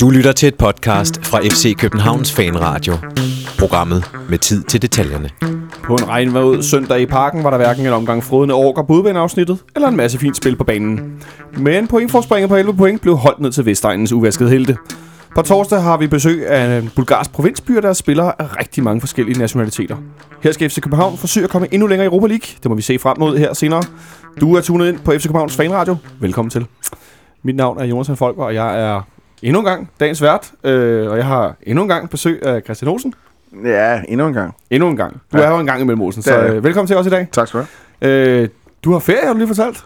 Du lytter til et podcast fra FC Københavns Fanradio. Programmet med tid til detaljerne. På en regnvejr søndag i parken var der hverken en omgang frodende orker på afsnittet eller en masse fint spil på banen. Men pointforspringet på 11 point blev holdt ned til Vestegnens uvaskede helte. På torsdag har vi besøg af en bulgarsk provinsby, der spiller af rigtig mange forskellige nationaliteter. Her skal FC København forsøge at komme endnu længere i Europa League. Det må vi se frem mod her senere. Du er tunet ind på FC Københavns Fanradio. Velkommen til. Mit navn er Jonas Folker, og jeg er endnu en gang dagens vært. Øh, og jeg har endnu en gang besøg af Christian Olsen. Ja, endnu en gang. Endnu en gang. Du Ja. er jo en gang imellem Olsen, så øh, velkommen til os i dag. Tak skal du have. Øh, du har ferie, har du lige fortalt.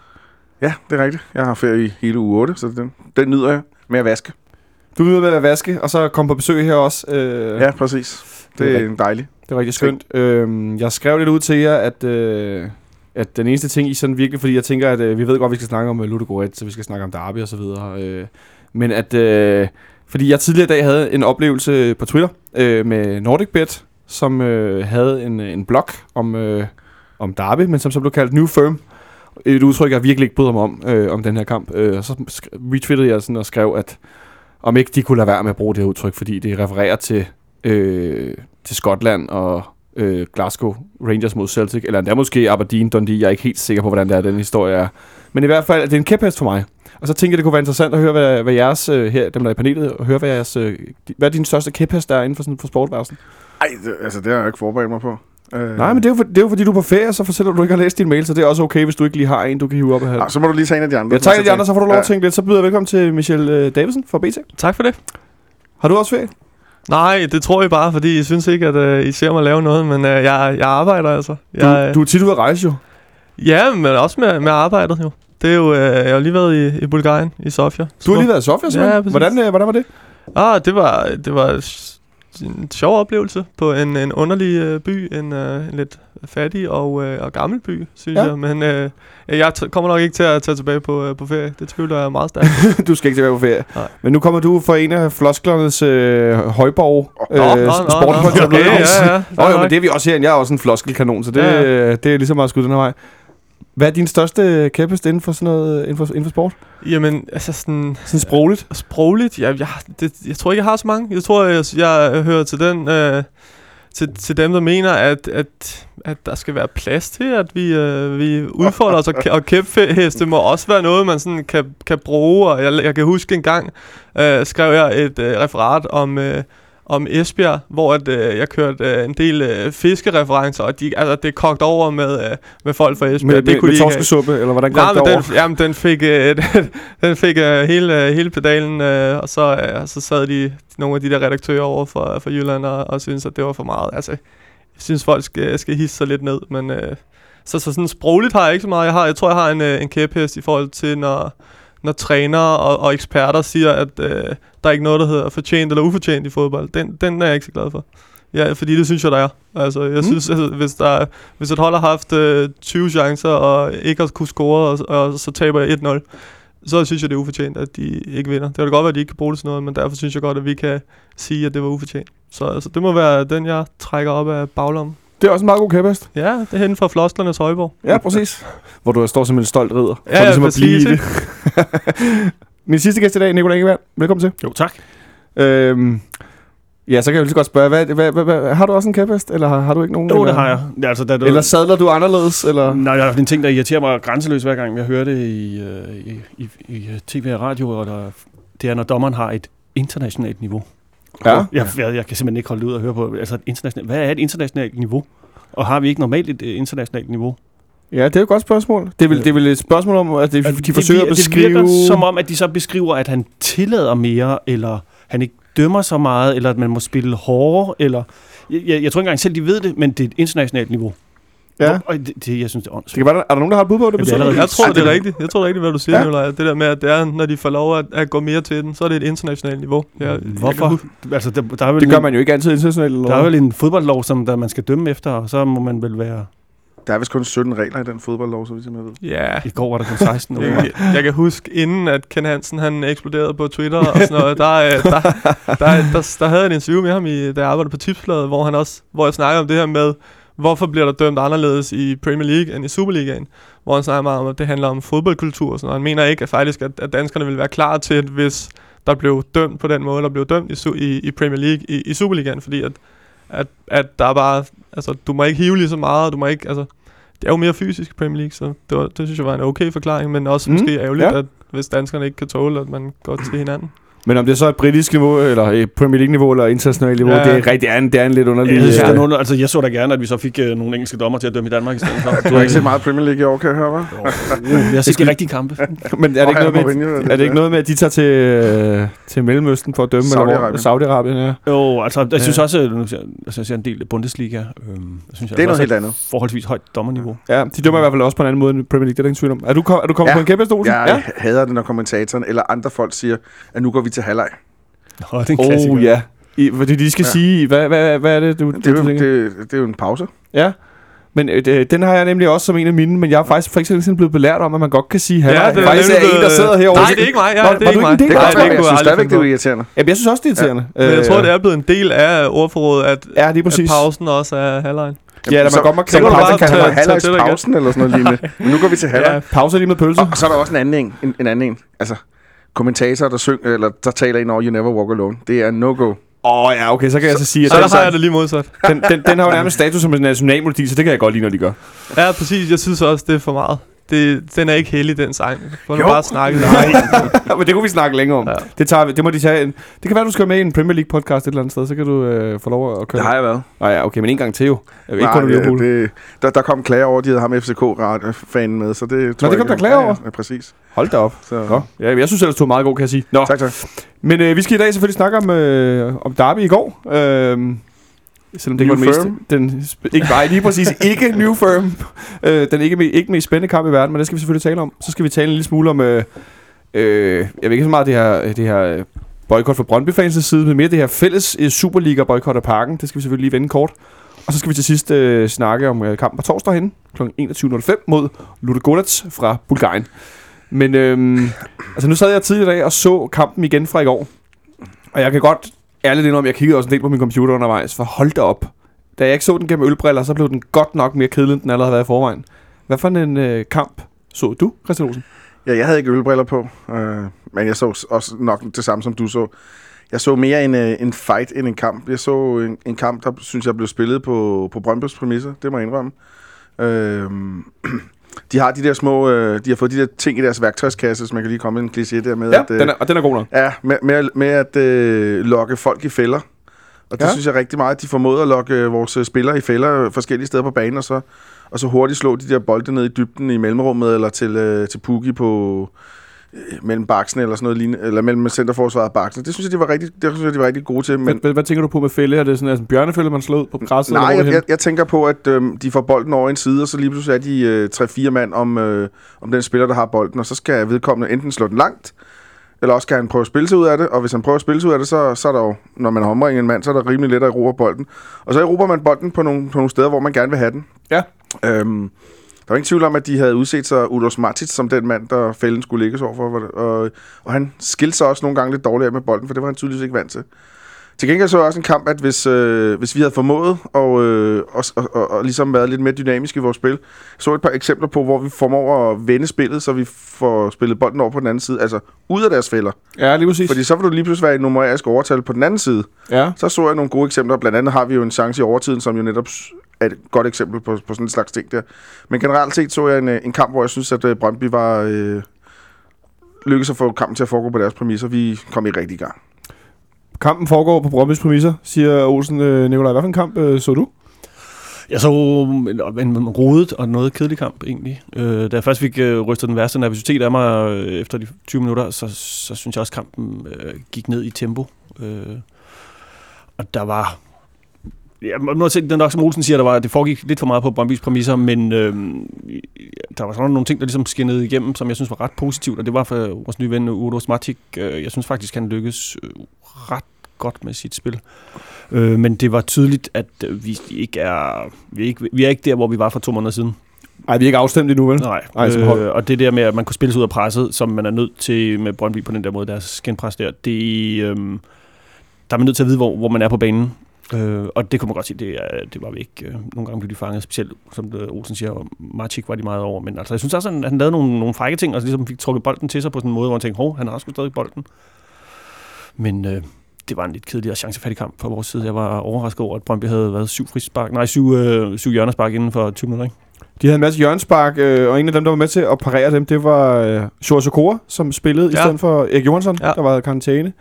Ja, det er rigtigt. Jeg har ferie i hele uge 8, så den, den nyder jeg med at vaske. Du er ude med at vaske, og så kom på besøg her også. Øh, Ja, præcis. Det Det er er dejligt. Det er rigtig skønt. Øhm, jeg skrev lidt ud til jer, at, øh, at den eneste ting, I sådan virkelig, fordi jeg tænker, at øh, vi ved godt, at vi skal snakke om øh, Ludogorets, så vi skal snakke om Derby og så videre. Øh, men at, øh, fordi jeg tidligere i dag havde en oplevelse øh, på Twitter øh, med NordicBet, som øh, havde en, øh, en blog om, øh, om Derby, men som så blev kaldt New Firm. Et udtryk, jeg virkelig ikke bryder mig om, øh, om den her kamp. Øh, og så sk- retweetede jeg sådan og skrev, at om ikke de kunne lade være med at bruge det her udtryk, fordi det refererer til, øh, til Skotland og øh, Glasgow Rangers mod Celtic, eller endda måske Aberdeen Dundee. Jeg er ikke helt sikker på, hvordan det er, den historie er. Men i hvert fald, det er en kæphest for mig. Og så tænker jeg, det kunne være interessant at høre, hvad, hvad jeres, øh, her, dem der er i panelet, og høre, hvad, jeres, øh, hvad er din største kæphest er inden for, sådan, for sportværelsen? Ej, det, altså det har jeg ikke forberedt mig på. Øh, Nej, men det er, jo, for, det er jo fordi, du er på ferie, så fortæller du, du ikke har læst din mail, så det er også okay, hvis du ikke lige har en, du kan hive op af her. Ah, så må du lige tage en af de andre. Jeg tager en af de andre, så får du lov at tænke lidt. Så byder jeg velkommen til Michelle øh, Davidsen fra BT. Tak for det. Har du også ferie? Nej, det tror jeg bare, fordi I synes ikke, at uh, I ser mig lave noget, men uh, jeg, jeg arbejder altså. Du, Jeg, du er tit ude at rejse jo. Ja, men også med, med arbejdet jo. Det er jo, uh, jeg har lige været i, i Bulgarien, i Sofia. Du har lige været i Sofia, simpelthen. Ja, præcis. hvordan, øh, hvordan var det? Ah, det var, det var en sjov oplevelse på en, en underlig uh, by, en, uh, en lidt fattig og, uh, og gammel by, synes Ja. ja. jeg. Men uh, jeg kommer nok ikke til at tage tilbage på, uh, på ferie. Det tvivler jeg meget stærkt. du skal ikke tilbage på ferie. Nej. Men nu kommer du fra en af flosklernes øh, højborg øh, Nå, nå, nå, nå, okay, ja, ja. Nå, jo, men det er vi også her. Jeg er også en floskelkanon, så det, Ja, ja. det er lige så meget skud den her vej. Hvad er din største kæphest inden for, sådan noget, inden for, inden for sport? Jamen, altså sådan... Sådan sprogligt. Sprogligt? Jeg, jeg, det, jeg tror ikke, jeg har så mange. Jeg tror, jeg, jeg hører til den... Øh, til, til dem, der mener, at, at, at der skal være plads til, at vi, øh, vi udfolder os, og, og og kæpheste må også være noget, man sådan kan, kan bruge. Og jeg, jeg kan huske en gang, øh, skrev jeg et øh, referat om, øh, om Esbjerg, hvor at, øh, jeg kørte øh, en del øh, fiskereferencer, og de, altså, det kogte over med, øh, med folk fra Esbjerg. Med, det med, kunne med torskesuppe, eller hvordan kom det over? den, jamen, den fik, øh, den, den fik øh, hele, øh, hele pedalen, øh, og så, øh, så sad de nogle af de der redaktører over for, for Jylland og, og syntes, at det var for meget. Altså, jeg synes, folk skal, skal hisse sig lidt ned, men øh, så, så sådan sprogligt har jeg ikke så meget. Jeg, har, jeg tror, jeg har en, øh, en kæphest i forhold til, når, når trænere og, og eksperter siger, at øh, der er ikke noget, der hedder fortjent eller ufortjent i fodbold. Den, den er jeg ikke så glad for. Ja, fordi det synes jeg, der er. Altså, jeg Mm. synes, altså, hvis, der, er- hvis et hold har haft øh, 20 chancer og ikke har kunne score, og, og så taber jeg 1-0, så synes jeg, det er ufortjent, at de ikke vinder. Det kan godt være, at de ikke kan bruge det til noget, men derfor synes jeg godt, at vi kan sige, at det var ufortjent. Så altså, det må være den, jeg trækker op af baglommen. Det er også en meget god kæphest. Ja, det er henne fra Floskernes Højborg. Ja, præcis. Hvor du står som en stolt ridder. For Ja, ja, ligesom at blive det. Min sidste gæst i dag, Nicolai Ingeberg. Velkommen til. Jo, tak. Øhm, ja, så kan jeg jo lige godt spørge, hvad, hvad, hvad, hvad, har du også en kæphest, eller har, har du ikke nogen? Jo, eller, det har jeg. Ja, altså, da du, Eller sadler du anderledes, eller? Nej, der er en ting, der irriterer mig grænseløst, hver gang jeg hører det i, øh, i, i, i tv og radio, og der, det er, når dommeren har et internationalt niveau. Ja. Jeg, jeg, jeg kan simpelthen ikke holde ud og høre på, altså internationalt, hvad er et internationalt niveau? Og har vi ikke normalt et øh, internationalt niveau? Ja, det er et godt spørgsmål. Det er vel, det er vel et spørgsmål om, at det, de forsøger det, at beskrive... Det virker som om, at de så beskriver, at han tillader mere, eller han ikke dømmer så meget, eller at man må spille hårdere, eller... Jeg, jeg, jeg tror ikke engang selv, de ved det, men det er et internationalt niveau. Ja. Og det, det, jeg synes, det er Det åndssvagt. kan være, der, er der nogen, der har et bud på det? Jamen, det Jeg tror, det er rigtigt. Jeg tror det er rigtigt, hvad du siger, Ja. ja. Nicolaj. Det der med, at det er, når de får lov at, at gå mere til den, så er det et internationalt niveau. Kan Hvorfor? Altså, der, der er vel Det gør en, man jo ikke altid internationalt. Der er vel en fodboldlov, som der man skal dømme efter, og så må man vel være... Der er vist kun 17 regler i den fodboldlov, så vidt jeg ved. Ja, I går var der kun 16 år. jeg, jeg kan huske, inden at Ken Hansen han eksploderede på Twitter og sådan noget, der, øh, der, der, der, der, der havde jeg et interview med ham, i, da jeg arbejdede på Tipsbladet, hvor, han også, hvor jeg snakkede om det her med, hvorfor bliver der dømt anderledes i Premier League end i Superligaen? hvor han snakker meget om, at det handler om fodboldkultur og sådan noget. Han mener ikke at faktisk, at, at danskerne vil være klar til, at hvis der blev dømt på den måde, der blev dømt i, i, i Premier League, i, i Superligaen, fordi at, at, at der er bare, altså, du må ikke hive lige så meget, du må ikke, altså, det er jo mere fysisk i Premier League, så det, var, det synes jeg var en okay forklaring, men også mm, måske ærgerligt, ja. at hvis danskerne ikke kan tåle, at man går til hinanden. Men om det så er et britisk niveau, eller et Premier League-niveau, eller internationalt niveau, Ja. ja. det er rigtig det er en, det er en lidt underlig... Jeg, synes, øh, nogen, altså, jeg så da gerne, at vi så fik øh, nogle engelske dommer til at dømme i Danmark i stedet for. Du har ikke set meget Premier League i år, kan jeg høre, hva'? Jeg har set de rigtige kampe. Men er det, ikke noget ja, med, Mourinho, er det ikke noget med, at de tager til, øh, til Mellemøsten for at dømme? Saudi-Arabien. Saudi-Arabien, ja. Jo, altså, jeg synes Ja. også, ser- altså, jeg ser en del Bundesliga. Jeg synes, Det er noget helt andet. Forholdsvis højt dommerniveau. Ja, de dømmer i hvert fald også på en anden måde end Premier League, det er der ingen tvivl om. Er du, kom, er du kommet Ja. på en kæmpe stol? Jeg hader det, når kommentatoren eller andre folk siger, at nu går vi til halvleg. Nå, det er en klassiker. Oh ja. I, fordi de skal Ja. ja. sige, hvad, hvad, hvad er det, du, Det er, du det, det er jo en pause. Ja. Men øh, det- den har jeg nemlig også som en af mine, men jeg er faktisk for eksempel blevet belært om, at man godt kan sige halvleg. det er faktisk er en, der sidder herovre. Nej, det er ikke mig. Ja, Var- det er var ikke du mig. ikke en del Det kan det? være, det jeg synes stadigvæk, det er irriterende. Jamen, jeg synes også, det er irriterende. Men jeg tror, Øh, det er blevet en del af ordforrådet, at, Ja, lige at præcis. pausen også er halvlejen. Ja, der man så, godt må så kalde pausen bare tage- kalde tage halvlegs til dig igen. pausen eller sådan noget lignende. Men nu går vi til halvleg. Ja, Pauser lige med pølse. Og, så er der også en anden en. En, en anden en. Altså, kommentatorer, der, syng, eller, der taler ind over You Never Walk Alone. Det er no-go. Åh oh, ja, okay, så kan jeg så sige, at så den, der har jeg det lige modsat. den, den, den har jo nærmest status som en nationalmelodi, så det kan jeg godt lide, når de gør. Ja, præcis. Jeg synes også, det er for meget. Det, den er ikke heldig, den sang. Hvor du Jo. bare snakket. Men det kunne vi snakke længere om. Ja. Det, tager, vi- det må de tage. En, det kan være, du skal med i en Premier League podcast et eller andet sted, så kan du øh, få lov at køre. Det har jeg været. Nej, ja, okay, men en gang til jo. Jeg ikke Nej, kun Liverpool. det, det, der, der kom klager over, at de havde ham FCK-fanen med, så det tror det jeg kom ikke- der klager ja, over? Ja, præcis. Hold da op. Så, Nå, ja, jeg synes ellers, du er meget god, kan jeg sige. Nå, Tak, tak. men øh, vi skal i dag selvfølgelig snakke om, øh, om Derby i går. Øh, selvom det ikke New var Firm? mest... Den, ikke, nej, lige præcis. Ikke New Firm. Øh, den ikke, ikke mest spændende kamp i verden, men det skal vi selvfølgelig tale om. Så skal vi tale en lille smule om... Øh, øh, jeg ved ikke så meget det her, det her boykot fra Brøndby-fans side, men mere det her fælles øh, Superliga-boykot af parken. Det skal vi selvfølgelig lige vende kort. Og så skal vi til sidst øh, snakke om øh, kampen på torsdag hen kl. 21.05 mod Ludogorets fra Bulgarien. Men øhm, altså nu sad jeg tidligere i dag og så kampen igen fra i går. Og jeg kan godt ærligt indrømme, jeg kiggede også en del på min computer undervejs, for hold da op. Da jeg ikke så den gennem ølbriller, så blev den godt nok mere kedelig, end den allerede havde været i forvejen. Hvad for en øh, kamp så du, Christian Olsen? Ja, jeg havde ikke ølbriller på, øh, men jeg så også nok det samme, som du så. Jeg så mere en, øh, en fight end en kamp. Jeg så en, en kamp, der synes jeg blev spillet på, på Brøndbys præmisser, det må jeg indrømme. Øh, de har de der små, øh, de har fået de der ting i deres værktøjskasse, så man kan lige komme med en kliché der med, Ja, at, øh, den er, og den er god nok. Ja, med, med, med at øh, lokke folk i fælder. Og det Ja. synes jeg rigtig meget, at de formåede at lokke øh, vores øh, spillere i fælder øh, forskellige steder på banen, og så, og så hurtigt slå de der bolde ned i dybden i mellemrummet, eller til, øh, til Pukki på mellem baksen, eller sådan noget lignende, eller mellem centerforsvaret og baksen. Det synes jeg, de var rigtig, det synes jeg, de var rigtig gode til. Men, hvad, hvad tænker du på med fælde? Er det sådan altså, en bjørnefælde, man slår ud på græsset? nej, jeg, jeg, jeg tænker på, at øh, de får bolden over en side, og så lige pludselig er de øh, 3-4 mand om, øh, om den spiller, der har bolden, og så skal vedkommende enten slå den langt, eller også skal han prøve at spille sig ud af det, og hvis han prøver at spille sig ud af det, så, så er der jo, når man har omringet en mand, så er der rimelig let at erobre bolden. Og så erobrer man bolden på nogle, på nogle steder, hvor man gerne vil have den. Ja. Øhm, var ingen tvivl om, at de havde udset sig Udos Matic som den mand, der fælden skulle lægges over for. Og, og han skilte sig også nogle gange lidt dårligere med bolden, for det var han tydeligvis ikke vant til. Til gengæld så jeg også en kamp, at hvis, øh, hvis vi havde formået og, øh, og, og, og, ligesom været lidt mere dynamiske i vores spil, så et par eksempler på, hvor vi formår at vende spillet, så vi får spillet bolden over på den anden side, altså ud af deres fælder. Ja, lige præcis. Fordi så vil du lige pludselig være i numerisk overtal på den anden side. Ja. Så så jeg nogle gode eksempler. Blandt andet har vi jo en chance i overtiden, som jo netop er et godt eksempel på, på sådan en slags ting der. Men generelt set så jeg en, øh, en kamp, hvor jeg synes, at øh, Brøndby var... Øh, lykkedes at få kampen til at foregå på deres præmisser. Vi kom ikke rigtig i gang. Kampen foregår på Brøndby's præmisser, siger Olsen. Øh, Nikolaj, hvad for en kamp øh, så du? Jeg så en, en rodet og noget kedelig kamp, egentlig. Øh, da jeg først fik øh, rystet den værste nervøsitet af mig øh, efter de 20 minutter, så, så synes jeg også, at kampen øh, gik ned i tempo. Øh, og der var... Ja, nu det nok som Olsen siger, der var, det foregik lidt for meget på Brøndby's præmisser, men øh, der var sådan nogle ting, der ligesom skinnede igennem, som jeg synes var ret positivt, og det var for vores nye ven Udo Smatik. Øh, jeg synes faktisk, han lykkedes øh, ret godt med sit spil. Øh, men det var tydeligt, at øh, vi ikke er, vi er ikke, vi er ikke der, hvor vi var for to måneder siden. Nej, vi er ikke afstemt endnu, vel? Nej, som hold. øh, og det der med, at man kunne spille sig ud af presset, som man er nødt til med Brøndby på den der måde, deres skinpres der, det, øh, der er man nødt til at vide, hvor, hvor man er på banen. Øh, og det kunne man godt sige, det, er, det var vi ikke. Øh, nogle gange blev de fanget, specielt som det, Olsen siger, og Marchik var de meget over. Men altså, jeg synes også, at han, han lavede nogle, nogle frække ting, og ligesom fik trukket bolden til sig på sådan en måde, hvor man tænkte, hov, han har også stadig bolden. Men øh, det var en lidt kedeligere chancefattig kamp fra vores side. Jeg var overrasket over, at Brøndby havde været syv frispark, nej, syv, øh, syv hjørnespark inden for 20 minutter, ikke? De havde en masse hjørnspark, øh, og en af dem, der var med til at parere dem, det var øh, Okora, som spillede ja. i stedet for Erik Johansson. Ja. der var i karantæne.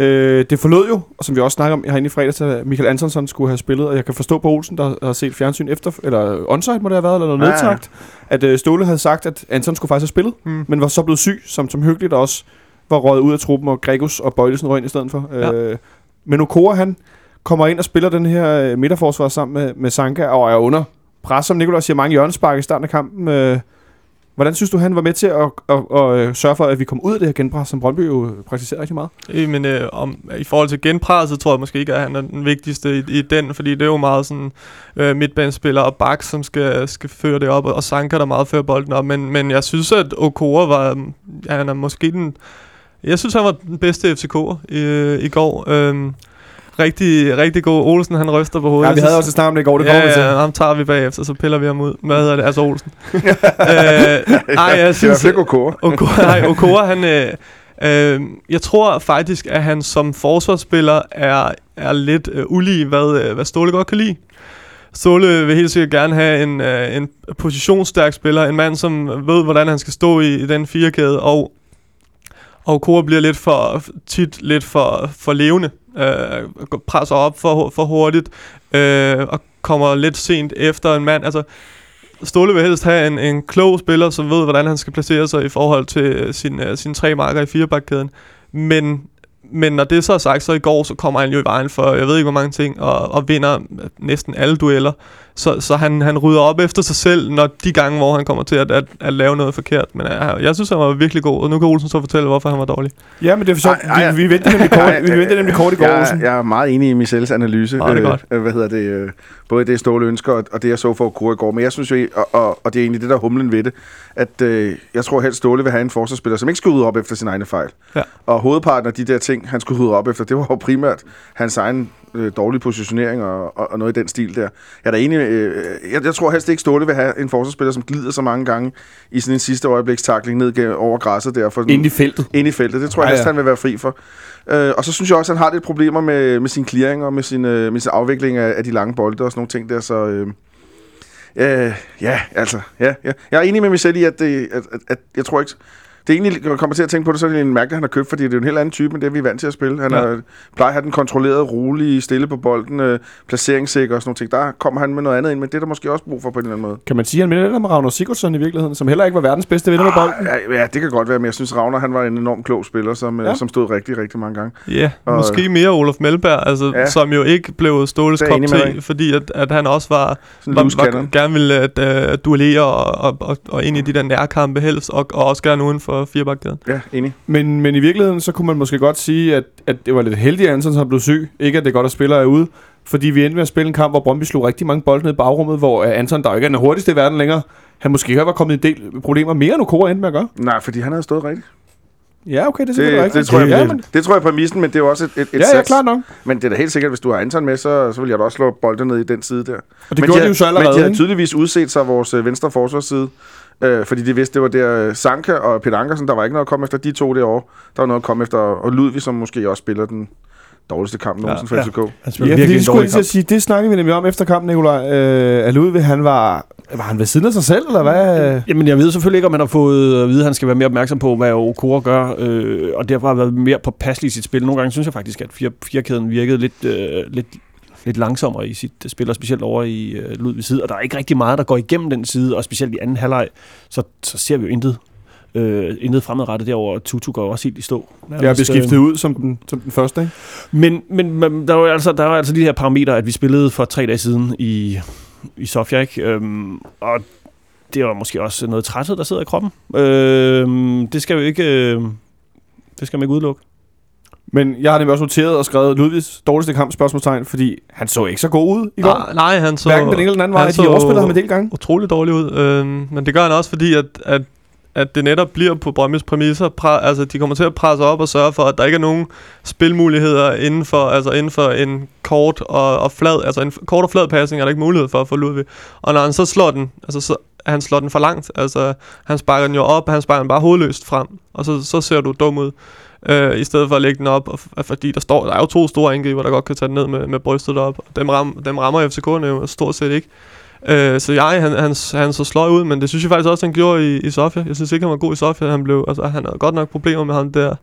Øh, det forlod jo, og som vi også snakker om herinde i fredags, at Michael Antonsson skulle have spillet, og jeg kan forstå på Olsen, der har set fjernsyn efter, eller onsite må det have været, eller noget Ja, ja. nedtagt, at øh, Ståle havde sagt, at Anton skulle faktisk have spillet, Mm. men var så blevet syg, som, som hyggeligt også var røget ud af truppen, og Gregus og Bøjlesen røg ind i stedet for. Ja. Øh, men Okora, han kommer ind og spiller den her øh, midterforsvar sammen med, med Sanka, og er under pres, som Nikolaj siger, mange hjørnespark i starten af kampen. Øh, hvordan synes du, han var med til at, at, at, at sørge for, at vi kom ud af det her genpres, som Brøndby jo praktiserer rigtig meget? Øh, Men øh, om, i forhold til genpresset, tror jeg måske ikke, at han er den vigtigste i, i den, fordi det er jo meget sådan øh, midtbanespiller og bak, som skal, skal føre det op, og, Sanka, der meget fører bolden op. Men, men jeg synes, at Okora var, mm, han er måske den, jeg synes, han var den bedste FCK'er i, øh, i går. Øh, rigtig, rigtig god. Olsen, han ryster på hovedet. Ja, vi havde også snart om det i går, det ja, kommer vi til. ja, ham tager vi bagefter, så piller vi ham ud. Hvad hedder det? Altså Olsen. øh, ej, jeg Det er synes, fald ikke okay. Okora, nej, Okora han, øh, øh, jeg tror faktisk, at han som forsvarsspiller er, er lidt øh, ulig, hvad, øh, hvad Ståle godt kan lide. Ståle vil helt sikkert gerne have en, øh, en positionsstærk spiller, en mand, som ved, hvordan han skal stå i, i den firekæde, og, og Kora bliver lidt for tit lidt for, for levende, øh, presser op for, for hurtigt, øh, og kommer lidt sent efter en mand. Altså, Ståle vil helst have en, en klog spiller, som ved, hvordan han skal placere sig i forhold til øh, sin, uh, sine tre marker i firebakkæden. Men, men når det så er sagt, så i går, så kommer han jo i vejen for, jeg ved ikke hvor mange ting, og, og vinder øh, næsten alle dueller. Så, så han, han rydder op efter sig selv, når de gange, hvor han kommer til at, at, at lave noget forkert. Men jeg, jeg synes, han var virkelig god, og nu kan Olsen så fortælle, hvorfor han var dårlig. Ja, men det er for sjovt. Ej, ej, Vi, vi ventede nemlig kort, vi ventede nemlig kort i går, jeg, Olsen. jeg er meget enig i Michels analyse. Nå, det er godt. Øh, hvad hedder det? Øh, både det, Ståle ønsker, og, og det, jeg så for Okura i går. Men jeg synes jo, og, og, og det er egentlig det, der er humlen ved det, at øh, jeg tror helst, Ståle vil have en forsvarsspiller, som ikke skal rydde op efter sin egne fejl. Ja. Og hovedparten af de der ting, han skulle rydde op efter, det var jo primært hans egen øh, dårlige positionering og, og, og noget i den stil der. Jeg er da enig, øh, jeg, jeg tror helst ikke, Ståle vil have en forsvarsspiller, som glider så mange gange i sådan en sidste øjeblikstakling ned gennem- over græsset der. For Ind i feltet. ind i feltet. Det tror jeg Ja, helst, ja. han vil være fri for. Øh, og så synes jeg også, at han har lidt problemer med, med sin clearing og med sin, øh, med sin afvikling af, af de lange bolde og sådan nogle ting der. Så øh, øh, ja, altså, ja, ja. Jeg er enig med mig selv i, at, det, at, at, at jeg tror ikke... Det er egentlig, når jeg kommer til at tænke på det, så er det en mærke, han har købt, fordi det er jo en helt anden type, end det, vi er vant til at spille. Han Ja. er, plejer at have den kontrollerede, rolige, stille på bolden, øh, placeringssikker og sådan nogle ting. Der kommer han med noget andet ind, men det er der måske også brug for på en eller anden måde. Kan man sige, at han minder lidt om Ragnar Sigurdsson i virkeligheden, som heller ikke var verdens bedste vinder med bolden? Ja, ja, det kan godt være, men jeg synes, Ravner han var en enormt klog spiller, som, Ja. ja. som stod rigtig, rigtig mange gange. Ja, yeah, Og- måske mere Olof Melberg, altså, ja. Som jo ikke blev Ståles kop i. fordi at, at han også var, Sådan var, var gerne ville at, uh, duellere og, og, og, og ind i de der nærkampe helst, og, og også gerne uden for firebakkæden. Ja, enig. Men, men i virkeligheden, så kunne man måske godt sige, at, at det var lidt heldigt, at Anton så blev syg. Ikke at det er godt, at spillere er ude. Fordi vi endte med at spille en kamp, hvor Brøndby slog rigtig mange bolde ned i bagrummet, hvor øh, Anton, der jo ikke er den hurtigste i verden længere, han måske har var kommet en del problemer mere, end Okora endte med at gøre. Nej, fordi han havde stået rigtigt. Ja, okay, det er Det, sikkert det, rigtigt. tror jeg, ja, men, det tror jeg er præmissen, men det er jo også et, et, et ja, ja, klart nok. Men det er da helt sikkert, hvis du har Anton med, så, så vil jeg da også slå bolden ned i den side der. Og det men gjorde de, de jo så Men de allerede, havde ikke? tydeligvis udset sig vores øh, venstre forsvarsside, øh, fordi de vidste, det var der øh, Sanka og Peter Ankersen, der var ikke noget at komme efter de to derovre. Der var noget at komme efter, og Ludvig, som måske også spiller den dårligste kamp nogensinde for ja. FCK. Ja, fordi virkelig det skulle jeg dårlig lige til at kamp. sige, det snakkede vi nemlig om efter kampen, Nikolaj. Øh, at Ludvig, han var, var han ved siden af sig selv, eller hvad? Jamen, jeg ved selvfølgelig ikke, om han har fået at vide, at han skal være mere opmærksom på, hvad Okora gør, øh, og derfor har været mere påpasselig i sit spil. Nogle gange synes jeg faktisk, at fire, firekæden virkede lidt, øh, lidt, lidt langsommere i sit spil, og specielt over i øh, Ludvigs side, og der er ikke rigtig meget, der går igennem den side, og specielt i anden halvleg, så, så ser vi jo intet. Øh, intet fremadrettet derover Tutu går også helt i stå. Jeg blev skiftet ud som den, som den første, ikke? Men, men, men der var altså, der var altså de her parametre, at vi spillede for tre dage siden i, i Sofia, ikke? Øhm, og det var måske også noget træthed, der sidder i kroppen. Øhm, det skal jo ikke, øh, det skal man ikke udelukke. Men jeg har nemlig også noteret og skrevet Ludvigs dårligste kamp, spørgsmålstegn, fordi han så ikke så god ud i går. Nej, nej, han så Hverken den ene eller den anden vej. De overspiller ham en del gange. utrolig dårlig ud. Øhm, men det gør han også, fordi at, at at det netop bliver på Brøndby's præmisser. Pre- altså, de kommer til at presse op og sørge for, at der ikke er nogen spilmuligheder inden for, altså inden for en kort og, og flad, altså en kort og flad passning er der ikke mulighed for at få Ludvig. Og når han så slår den, altså så, han slår den for langt, altså han sparker den jo op, han sparker den bare hovedløst frem, og så, så ser du dum ud. Øh, I stedet for at lægge den op, og, f- fordi der står, der er jo to store angriber, der godt kan tage den ned med, med brystet op. Dem, ram, dem rammer FCK'erne jo stort set ikke. Øh, så jeg, han, han, han så sløj ud, men det synes jeg faktisk også, han gjorde i, i Sofia. Jeg synes ikke, han var god i Sofia. Han, blev, altså, han havde godt nok problemer med ham der,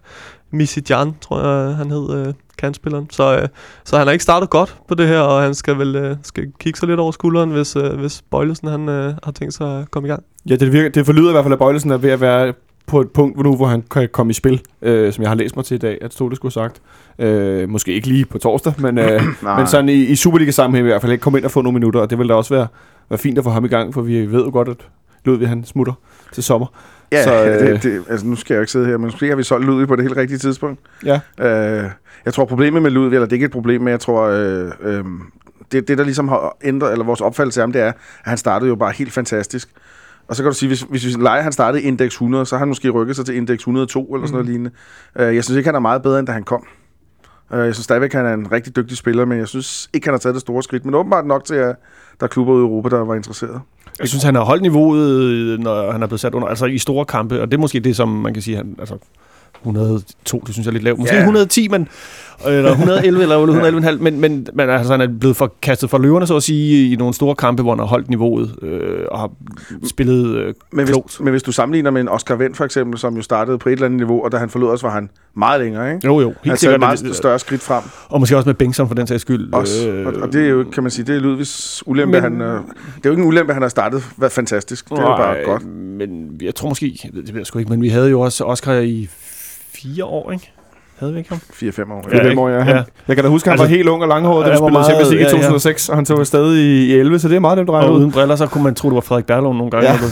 Misidjan, tror jeg, øh, han hed, øh, kantspilleren. Så, øh, så han har ikke startet godt på det her, og han skal vel øh, skal kigge sig lidt over skulderen, hvis, øh, hvis Bøjlesen han, øh, har tænkt sig at komme i gang. Ja, det, virker, det forlyder i hvert fald, at Bøjlesen er ved at være på et punkt nu, hvor han kan komme i spil, øh, som jeg har læst mig til i dag, at det skulle have sagt. Øh, måske ikke lige på torsdag, men, øh, men sådan i, i Superliga-sammenhæng i hvert fald ikke komme ind og få nogle minutter, og det vil da også være, være fint at få ham i gang, for vi ved jo godt, at Ludvig han smutter til sommer. Ja, så, øh, det, det, altså nu skal jeg jo ikke sidde her, men måske har vi solgt Ludvig på det helt rigtige tidspunkt. Ja. Øh, jeg tror problemet med Ludvig, eller det er ikke et problem, men jeg tror, øh, øh, det, det der ligesom har ændret, eller vores opfattelse af ham, det er, at han startede jo bare helt fantastisk. Og så kan du sige, hvis, hvis vi leger, han startede i indeks 100, så har han måske rykket sig til indeks 102 eller sådan noget lignende. Øh, jeg synes ikke, han er meget bedre, end da han kom. Øh, jeg synes stadigvæk, han er en rigtig dygtig spiller, men jeg synes ikke, han har taget det store skridt. Men åbenbart nok til, at der er klubber ude i Europa, der var interesseret. Jeg synes, han har holdt niveauet, øh, når han er blevet sat under, altså i store kampe, og det er måske det, som man kan sige, han, altså 102, det synes jeg er lidt lavt. Måske Ja. 110, men, eller 111 eller 111,5, men, men, men altså, han er blevet for, kastet for løverne, så at sige, i nogle store kampe, hvor han har holdt niveauet øh, og har spillet øh, Men klogt. hvis, men hvis du sammenligner med en Oscar Wendt for eksempel, som jo startede på et eller andet niveau, og da han forlod os, var han meget længere, ikke? Jo, jo, helt et sikkert. meget større skridt frem. Og måske også med Bengtsson for den sags skyld. Også. Øh, Og, og, det er jo, kan man sige, det er Ludvigs ulempe. Men- han, øh, det er jo ikke en ulempe, han har startet været fantastisk. Det er jo bare godt. Men jeg tror måske, det ved jeg sgu ikke, men vi havde jo også Oscar i fire år, ikke? Havde vi ikke ham? 4-5 år. Ja, Ja, fem ikke? år, ja. Ja. Han, jeg kan da huske, at han Altså, var helt ung og langhåret, da vi spillede Champions League i ja, ja. 2006, og han tog afsted i, i 11, så det er meget nemt at regne Og ud. uden briller, så kunne man tro, det var Frederik Berlund nogle gange. Ja.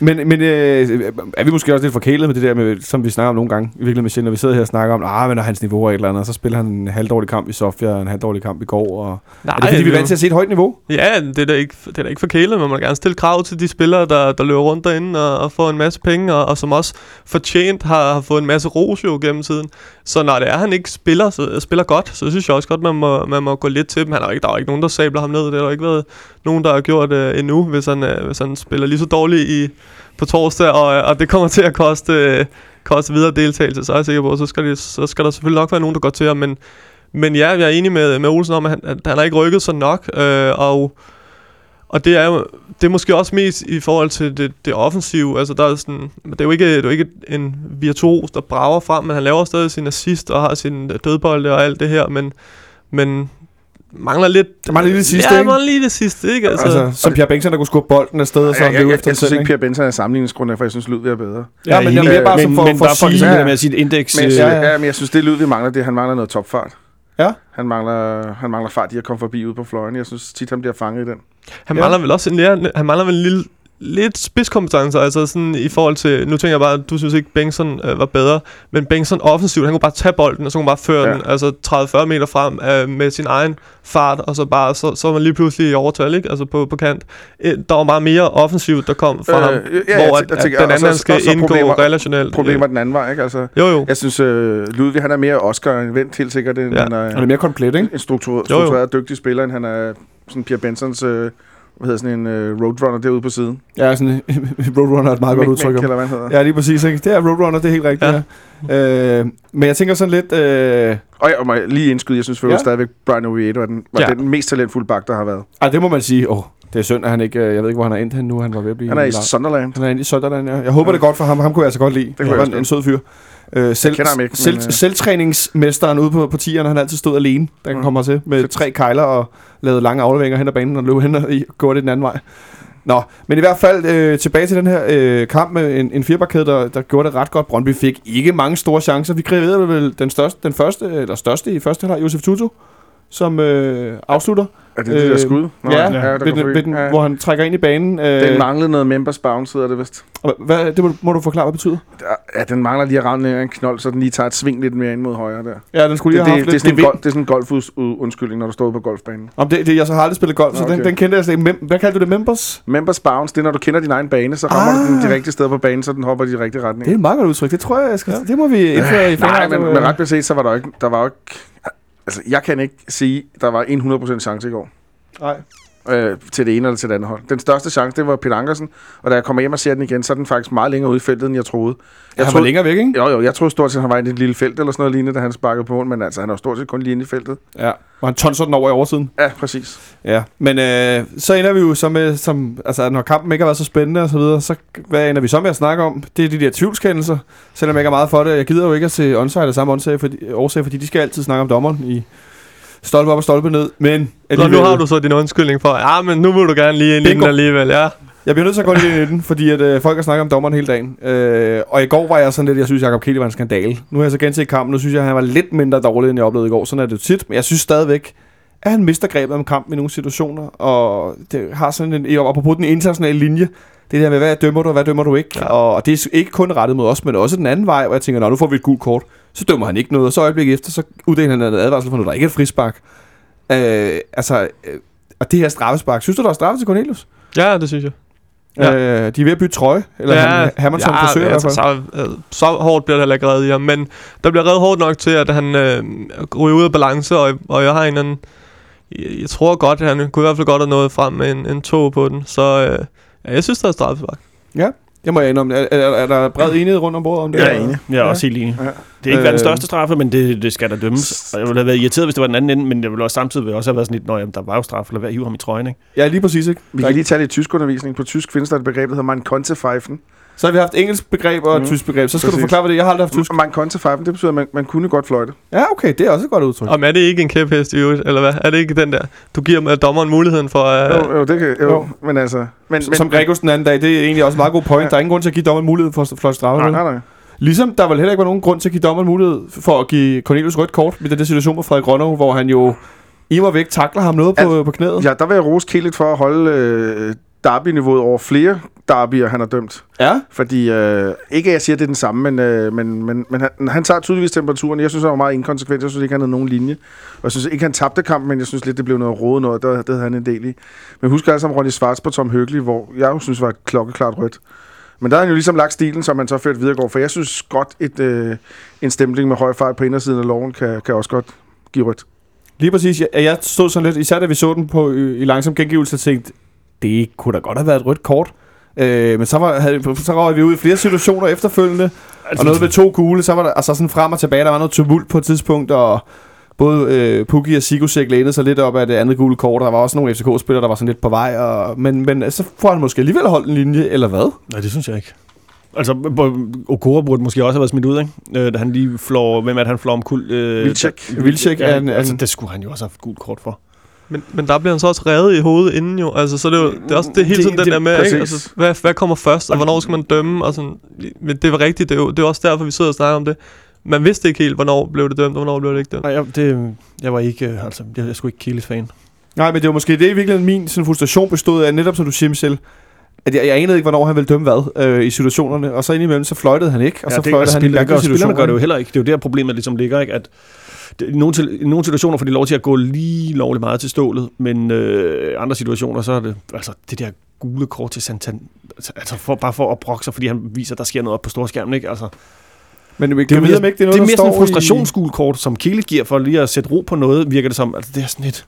Men, men øh, er vi måske også lidt forkælet med det der, med, som vi snakker om nogle gange, i virkeligheden når vi sidder her og snakker om, ah, men når hans niveau er et eller andet, og så spiller han en halvdårlig kamp i Sofia, en halvdårlig kamp i går, og Nej, er det fordi, vi er vant til at se et højt niveau? Ja, det er da ikke, det er da ikke for kælet, men man må gerne stille krav til de spillere, der, der løber rundt derinde og, og får en masse penge, og, og som også fortjent har, har fået en masse ros jo gennem tiden. Så når det er, han ikke spiller, så, spiller godt, så synes jeg også godt, man må, man må gå lidt til dem. Han er ikke, der er jo ikke nogen, der sabler ham ned. Det har der ikke været nogen, der har gjort øh, endnu, hvis han, øh, hvis han spiller lige så dårligt i, på torsdag, og, øh, og det kommer til at koste, øh, koste videre deltagelse, så er jeg sikker på, så skal, det, så skal der selvfølgelig nok være nogen, der går til ham, men men ja, jeg er enig med, med Olsen om, at han, at han har ikke rykket sig nok, øh, og, og det er jo det er måske også mest i forhold til det, det offensive. Altså, der er sådan, det er jo ikke, det er jo ikke en virtuos, der brager frem, men han laver stadig sin assist og har sin dødbolde og alt det her, men, men mangler lidt... Der mangler lige det sidste, ja, ikke? mangler lige det sidste, ikke? Altså, Altså, som Pierre Bengtsson, der kunne skubbe bolden afsted, og så jeg, jeg, løbe jeg, efter jeg, synes ikke, Per Benson er sammenligningsgrund, for jeg synes, Ludvig er bedre. Ja, men jeg mere bare men, for- men for bare at for sige- ligesom Ja, ja. med at sige et indeks. Men, jeg, øh, synes, ja, men jeg synes, det Ludvig mangler, det er, han mangler noget topfart. Ja. Han mangler, han mangler fart i at komme forbi ude på fløjen. Jeg synes tit, han bliver fanget i den. Han Ja. mangler vel også en lærer, han mangler vel en lille lidt spidskompetencer, altså sådan i forhold til, nu tænker jeg bare, at du synes ikke, Bengtsson øh, var bedre, men Bengtsson offensivt, han kunne bare tage bolden, og så kunne bare føre Ja. ja. den, altså 30-40 meter frem øh, med sin egen fart, og så bare, så, så var man lige pludselig i overtal, ikke? Altså på, på kant. Øh, der var meget mere offensivt, der kom fra Øh, ham, ja, ja, hvor jeg at, tænker- at den anden så- han skal indgå problemer- relationelt. Problemer den anden vej, ikke? Altså, Jo, jo. jeg synes, øh, Ludvig, han er mere Oscar end Vendt, helt sikkert. End Ja. han er, Han er mere komplet, ikke? en struktureret, Jo, jo. struktureret dygtig spiller, end han er sådan Pierre Bensons, øh, hvad hedder sådan en øh, roadrunner derude på siden. Ja, sådan Roadrunner er et meget godt Mink, udtryk. Om- eller hvad han hedder. Ja, lige præcis, ikke? Det er Roadrunner, det er helt rigtigt, ja. ja. Øh, men jeg tænker sådan lidt... Øh, Og jeg må lige indskyde, jeg synes for Ja. ja. stadigvæk, Brian Oviedo er den, var Ja. ja. den mest talentfulde bak, der har været. ej, det må man sige. Åh, det er synd, at han ikke... øh, Jeg ved ikke, hvor han er endt henne nu. Han var ved at blive... Han er i lang- Sunderland. Han er i Sunderland, ja. Jeg håber, det er godt for ham. Ham kunne jeg altså godt lide. Det kunne var en, en sød fyr. Øh, selv, kender ham ikke, selv, men, øh. Selvtræningsmesteren ude på, på tierne, han altid stået alene, da han Mm. kommer til, med Fedt. tre kejler og lavede lange afleveringer hen ad banen og løb hen og går det den anden vej. Nå, men i hvert fald øh, tilbage til den her øh, kamp med en, en firebakkæde, der, der gjorde det ret godt. Brøndby fik ikke mange store chancer. Vi kreerede vel den, største, den første, eller største i første halvleg, Josef Tutu. Som øh, afslutter. Er det det der Øh, skud? Nå, ja, ved, går den, ved den, Ja. hvor han trækker ind i banen. Øh, Den manglede noget members bounce, hedder det vist. hvad, det må, må du forklare, hvad det betyder. Der- Ja, den mangler lige at ramme en knold, så den lige tager et sving lidt mere ind mod højre der. Ja, den skulle Det, lige det, have haft det, er sådan en lidt det er sådan en golf-undskyldning, når du står på golfbanen. Om det, det, jeg så har aldrig spillet golf, så Nå, den, okay. den kendte jeg slet ikke. Mem, hvad kaldte du det? Members? Members bounce, det er, når du kender din egen bane, så rammer Ah. du den de rigtige steder på banen, så den hopper i de rigtige Det er et meget godt udtryk. Det tror jeg, jeg skal, det må vi indføre i Nej, men med ret beset, så var der ikke, der var jo ikke, altså jeg kan ikke sige, der var en 100% chance i går. Nej øh, til det ene eller til det andet hold. Den største chance, det var Peter Ankersen, og da jeg kommer hjem og ser den igen, så er den faktisk meget længere ude i feltet, end jeg troede. Jeg Jeg han var længere væk, ikke? Jo, jo, jeg troede stort set, han var i et lille felt eller sådan noget lignende, da han sparkede på mål, men altså, han er jo stort set kun lige inde i feltet. Ja. Og han tonser den over i oversiden. Ja, præcis. Ja. Men øh, så ender vi jo så med, som, altså når kampen ikke har været så spændende og så videre, så hvad ender vi så med at snakke om? Det er de der tvivlskendelser, selvom jeg ikke er meget for det. Jeg gider jo ikke at se onside af samme årsag, fordi, årsag, fordi de skal altid snakke om dommeren i stolpe op og stolpe ned. Men Nå, alligevel- nu har du så din undskyldning for, ja, men nu vil du gerne lige ind i den alligevel, ja. Jeg bliver nødt til at gå lidt ind i den, fordi at, øh, folk har snakket om dommeren hele dagen. Øh, og i går var jeg sådan lidt, jeg synes, Jacob Kelly var en skandale. Nu har jeg så genset kampen, nu synes jeg, han var lidt mindre dårlig, end jeg oplevede i går. Sådan er det jo tit. Men jeg synes stadigvæk, at han mister grebet om kampen i nogle situationer. Og det har sådan en, apropos den internationale linje, det der med, hvad dømmer du, og hvad dømmer du ikke. Ja. Og, og det er ikke kun rettet mod os, men også den anden vej, hvor jeg tænker, Nå, nu får vi et gult kort. Så dømmer han ikke noget, og så øjeblik efter, så uddeler han en advarsel for noget, der ikke er et frispark. Øh, altså, øh, og det her straffespark, synes du, der er straffe til Cornelius? Ja, det synes jeg. Ja. Øh, de er ved at bytte trøje, eller ja, han, Hamilton ja, forsøger hvert altså, så, øh, så hårdt bliver det heller ikke reddet i ham, men der bliver reddet hårdt nok til, at han øh, ryger ud af balance, og, og jeg har en anden, jeg, jeg tror godt, at han kunne i hvert fald godt have nået frem med en, en tog på den, så øh, ja, jeg synes, der er straffespark. Det må jeg indrømme. Er, er, er der bred enighed rundt om bordet om det? Jeg er enig. Jeg er også helt enig. Ja. Det er ikke øh, Øh. største straffe, men det, det skal der dømmes. Og jeg ville have været irriteret, hvis det var den anden ende, men jeg ville også samtidig også have været sådan lidt, når der var jo straf, eller hvad hive ham i trøjen, ikke? Ja, lige præcis. Ikke? Vi kan lige tage lidt tyskundervisning. På tysk findes der et begreb, der hedder man kontefeifen. Så har vi haft engelsk begreb og Mm. tysk begreb. Så skal du Præcis. forklare, hvad det er. Jeg har aldrig haft tysk. Man kontefeifen, det betyder, at man, man kunne godt fløjte. Ja, okay. Det er også et godt udtryk. Om er det ikke en kæphest i øvrigt, eller hvad? Er det ikke den der? Du giver dommeren muligheden for... Øh, Jo, jo, det kan, jo, Jo. men altså... Men, Men, Som Gregos den anden dag, det er egentlig også en meget god point. Ja. Der er ingen grund til at give dommeren mulighed for at fløjte straffe. Nej, nej, nej. Ligesom der vel heller ikke var nogen grund til at give dommeren mulighed for at give Cornelius rødt kort med den der situation med Frederik Rønnow, hvor han jo i mig væk takler ham noget på, på knæet. Ja, der vil jeg rose Kielit for at holde øh, derby-niveauet over flere derbyer, han har dømt. ja. Fordi, øh, ikke at jeg siger, at det er den samme, men, øh, men, men, men han, han tager tydeligvis temperaturen. Jeg synes, han var meget inkonsekvent. Jeg synes ikke, han havde nogen linje. Og jeg synes ikke, han tabte kampen, men jeg synes lidt, det blev noget rådet noget. Det, det havde han en del i. Men husk alle sammen Ronny Svarts på Tom Høgli, hvor jeg jo synes var et klokkeklart rødt. Men der har han jo ligesom lagt stilen, som han så ført videre For jeg synes godt, et, øh, en stempling med høj fart på indersiden af loven kan, kan også godt give rødt. Lige præcis. Jeg, jeg stod sådan lidt, især da vi så den på, i, i langsom gengivelse, og tænkte, det kunne da godt have været et rødt kort. Øh, men så, var, havde, så røg vi ud i flere situationer efterfølgende, altså, og noget med to gule, så var der altså sådan frem og tilbage, der var noget tumult på et tidspunkt, og både øh, Pukki og Sigusek lænede sig lidt op af det andet gule kort, og der var også nogle FCK-spillere, der var sådan lidt på vej, og, men, men så får han måske alligevel holdt en linje, eller hvad? Nej, det synes jeg ikke. Altså, Okora burde måske også have været smidt ud, ikke? Øh, da han lige flår, hvem er det, han flår om kul? Øh, Vilcek. Vilcek er en- altså, det skulle han jo også have haft gult kort for. Men, men der bliver han så også revet i hovedet inden jo. Altså, så det er jo det er også det er hele Det- tiden den det- der med, ikke? Altså, hvad, hvad kommer først, og hvornår skal man dømme? Og sådan. Men det var rigtigt, det er jo det er også derfor, vi sidder og snakker om det. Man vidste ikke helt, hvornår blev det dømt, og hvornår blev det ikke dømt. Nej, jeg, det, jeg var ikke, øh, altså, jeg, jeg skulle ikke Kielis fan. Nej, men det var måske det i virkeligheden min sådan, frustration bestod af, netop som du siger, Michel, at jeg, jeg anede ikke, hvornår han ville dømme hvad øh, i situationerne, og så indimellem, så fløjtede han ikke, og så det, fløjtede han i spillerne, gør, mærkelige spillerne gør det jo heller ikke. Det er jo der problemet ligesom ligger, ikke? At i, nogle I nogle situationer får de lov til at gå lige lovligt meget til stålet, men øh, andre situationer, så er det altså det der gule kort til Santan, altså for, bare for at brokke sig, fordi han viser, at der sker noget op på storskærmen, ikke? Altså, Men vi det kan er, mere, ikke det er det noget, er mere sådan en står frustrationsgul kort, som Kele giver for lige at sætte ro på noget, virker det som. Altså, det er sådan lidt...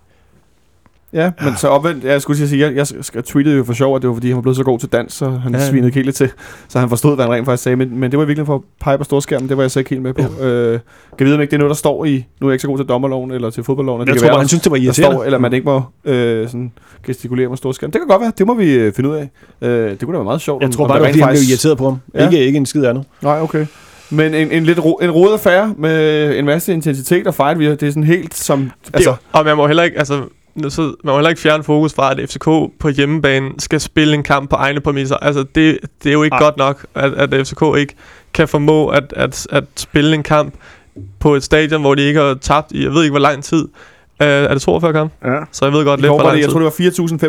Ja, men så omvendt, jeg skulle sige, jeg, jeg, jeg tweetede jo for sjov, at det var fordi, han var blevet så god til dans, så han Ja. ja. svinede Kele til, så han forstod, hvad han rent faktisk sagde, men, men det var virkelig for at pege på storskærmen, det var jeg så ikke helt med på. Ja. Øh, kan vide, om ikke det er noget, der står i, nu er jeg ikke så god til dommerloven eller til fodboldloven, det Jeg kan tror være, bare, han synes, det var der irriterende. står, eller man ikke må øh, sådan gestikulere med storskærm. Det kan godt være, det må vi øh, finde ud af. Øh, det kunne da være meget sjovt. Jeg om- tror om bare, det var, fordi han blev faktisk- irriteret på ham. Ja. Ikke, ikke en skid andet. Nej, okay. Men en, en lidt ro, en rodet affære med en masse intensitet og fight. Det er sådan helt som... Altså, Og man må heller ikke, altså, så, man må heller ikke fjerne fokus fra, at FCK på hjemmebane skal spille en kamp på egne præmisser. Altså, det, det er jo ikke Ej. godt nok, at, at FCK ikke kan formå at, at, at spille en kamp på et stadion, hvor de ikke har tabt i, jeg ved ikke hvor lang tid. Uh, er det 42 kampe? Ja. Så jeg ved godt lidt for lang det, jeg tid. tror, det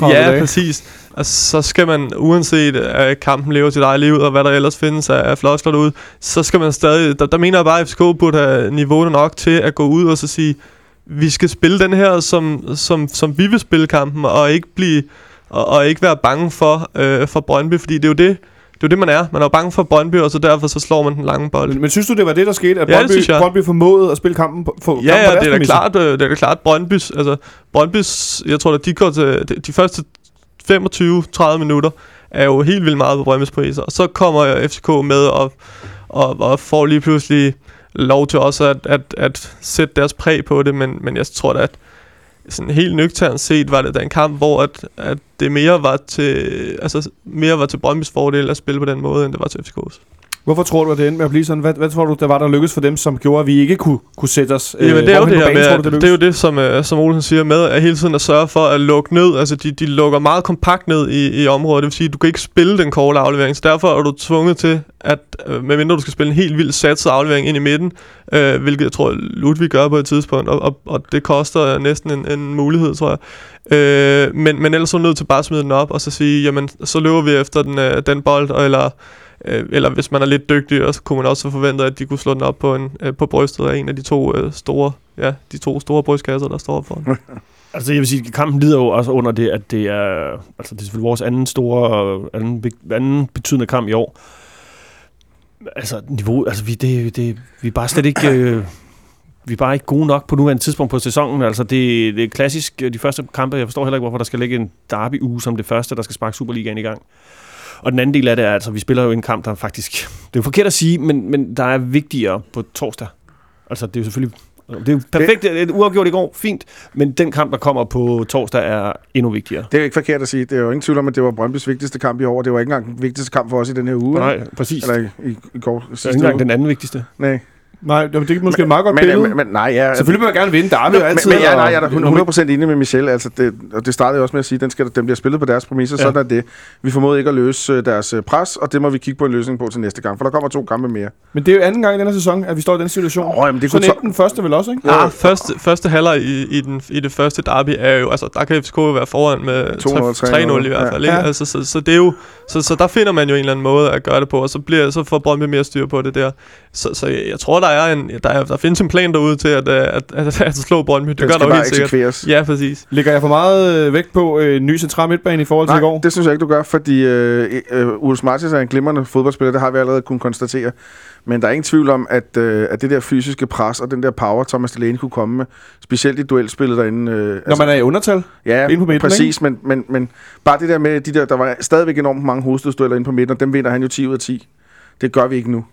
var 4.536 Ja, dage. præcis. Og så skal man, uanset at kampen lever sit eget liv, og hvad der ellers findes af, af floskler derude, så skal man stadig, der, der mener jeg bare, at FCK burde have niveau nok til at gå ud og så sige, vi skal spille den her, som, som, som vi vil spille kampen, og ikke blive og, og ikke være bange for, øh, for Brøndby, fordi det er jo det, det er jo det, man er. Man er jo bange for Brøndby, og så derfor så slår man den lange bold. Men, men synes du, det var det, der skete? At Ja, Brøndby. Brøndby formåede at spille kampen på, for, kampen Ja, på ja, deres det er da klart, øh, det er da klart Brøndbys, altså Brøndbys, jeg tror da, de går til, de, de første 25-30 minutter er jo helt vildt meget på Brøndbys priser, og så kommer FCK med og, og, og får lige pludselig lov til også at, at, at sætte deres præg på det, men, men jeg tror da, at sådan helt nøgternt set var det da en kamp, hvor at, at det mere var til altså mere var til Brøndbys fordel at spille på den måde, end det var til FCK's. Hvorfor tror du, at det endte med at blive sådan? Hvad, hvad tror du, der var, der lykkedes for dem, som gjorde, at vi ikke kunne, kunne sætte os? Jamen, det er jo det her med, tror du, det, det er jo det, som, uh, som Olsen siger med, at hele tiden at sørge for at lukke ned. Altså, de, de lukker meget kompakt ned i, i området. Det vil sige, at du kan ikke spille den korte aflevering. Så derfor er du tvunget til, at uh, medmindre du skal spille en helt vildt satset aflevering ind i midten, uh, hvilket jeg tror, Ludvig gør på et tidspunkt, og, og, og det koster næsten en, en mulighed, tror jeg. Øh, men, men ellers er du nødt til bare at smide den op, og så sige, jamen, så løber vi efter den, øh, den bold, eller, øh, eller hvis man er lidt dygtig, så kunne man også forvente, at de kunne slå den op på, en, øh, på brystet af en af de to øh, store, ja, de to store brystkasser, der står op foran. Altså jeg vil sige, kampen lider jo også under det, at det er, altså det er selvfølgelig vores anden store, anden, anden betydende kamp i år. Altså niveau, altså vi, det, det, vi er bare slet ikke, øh, vi er bare ikke gode nok på nuværende tidspunkt på sæsonen. Altså det, det er klassisk, de første kampe, jeg forstår heller ikke, hvorfor der skal ligge en derby-uge som det første, der skal sparke Superligaen i gang. Og den anden del af det er, altså vi spiller jo en kamp, der faktisk, det er jo forkert at sige, men, men der er vigtigere på torsdag. Altså det er jo selvfølgelig, det er jo perfekt, det, et uafgjort i går, fint, men den kamp, der kommer på torsdag, er endnu vigtigere. Det er jo ikke forkert at sige. Det er jo ingen tvivl om, at det var Brøndbys vigtigste kamp i år. Det var ikke engang den vigtigste kamp for os i den her uge. Nej, præcis. Eller i, i, i går Det er ikke engang den anden vigtigste. Nej. Nej, det er måske et meget godt men, billede. men, men, nej, ja, Selvfølgelig vil man gerne vinde. Der er men, jo altid... men, men, ja, nej, jeg er og- da 100% enig med Michel. Altså, det, og det startede jeg også med at sige, den, skal, den bliver spillet på deres præmisser, Ja. ja. sådan er det. Vi formåede ikke at løse øh, deres øh, pres, og det må vi kigge på en løsning på til næste gang, for der kommer to kampe mere. Men det er jo anden gang i denne sæson, at vi står i den situation. Åh, jamen, det Sådan kunne endte den første vel også, ikke? Jo. Ah, første, første halvleg i, i, den, i det første derby er jo, altså der kan FCK jo være foran med 200, 3-0 i hvert fald, ikke? Ja. Altså, så, så det er jo, så, så der finder man jo en eller anden måde at gøre det på, og så, bliver, så får Brøndby mere styr på det der. Så, så jeg, jeg tror, der er en, der, er, der findes en plan derude til at, øh, at, at, at, at slå Brøndby. Det Den gør der jo helt sikkert. eksekveres. Ja, præcis. Ligger jeg for meget øh, vægt på øh, ny central midtbane i forhold til Nej, i går? det synes jeg ikke, du gør, fordi øh, øh, Ulf Martins er en glimrende fodboldspiller, det har vi allerede kunnet konstatere. Men der er ingen tvivl om, at, øh, at det der fysiske pres og den der power, Thomas Delaney kunne komme med, specielt i duelspillet derinde. Øh, Når man er i undertal? ja, inde på midten, præcis, men, men, men bare det der med, de der, der var stadigvæk enormt mange hovedstødsdueller inde på midten, og dem vinder han jo 10 ud af 10. Det gør vi ikke nu.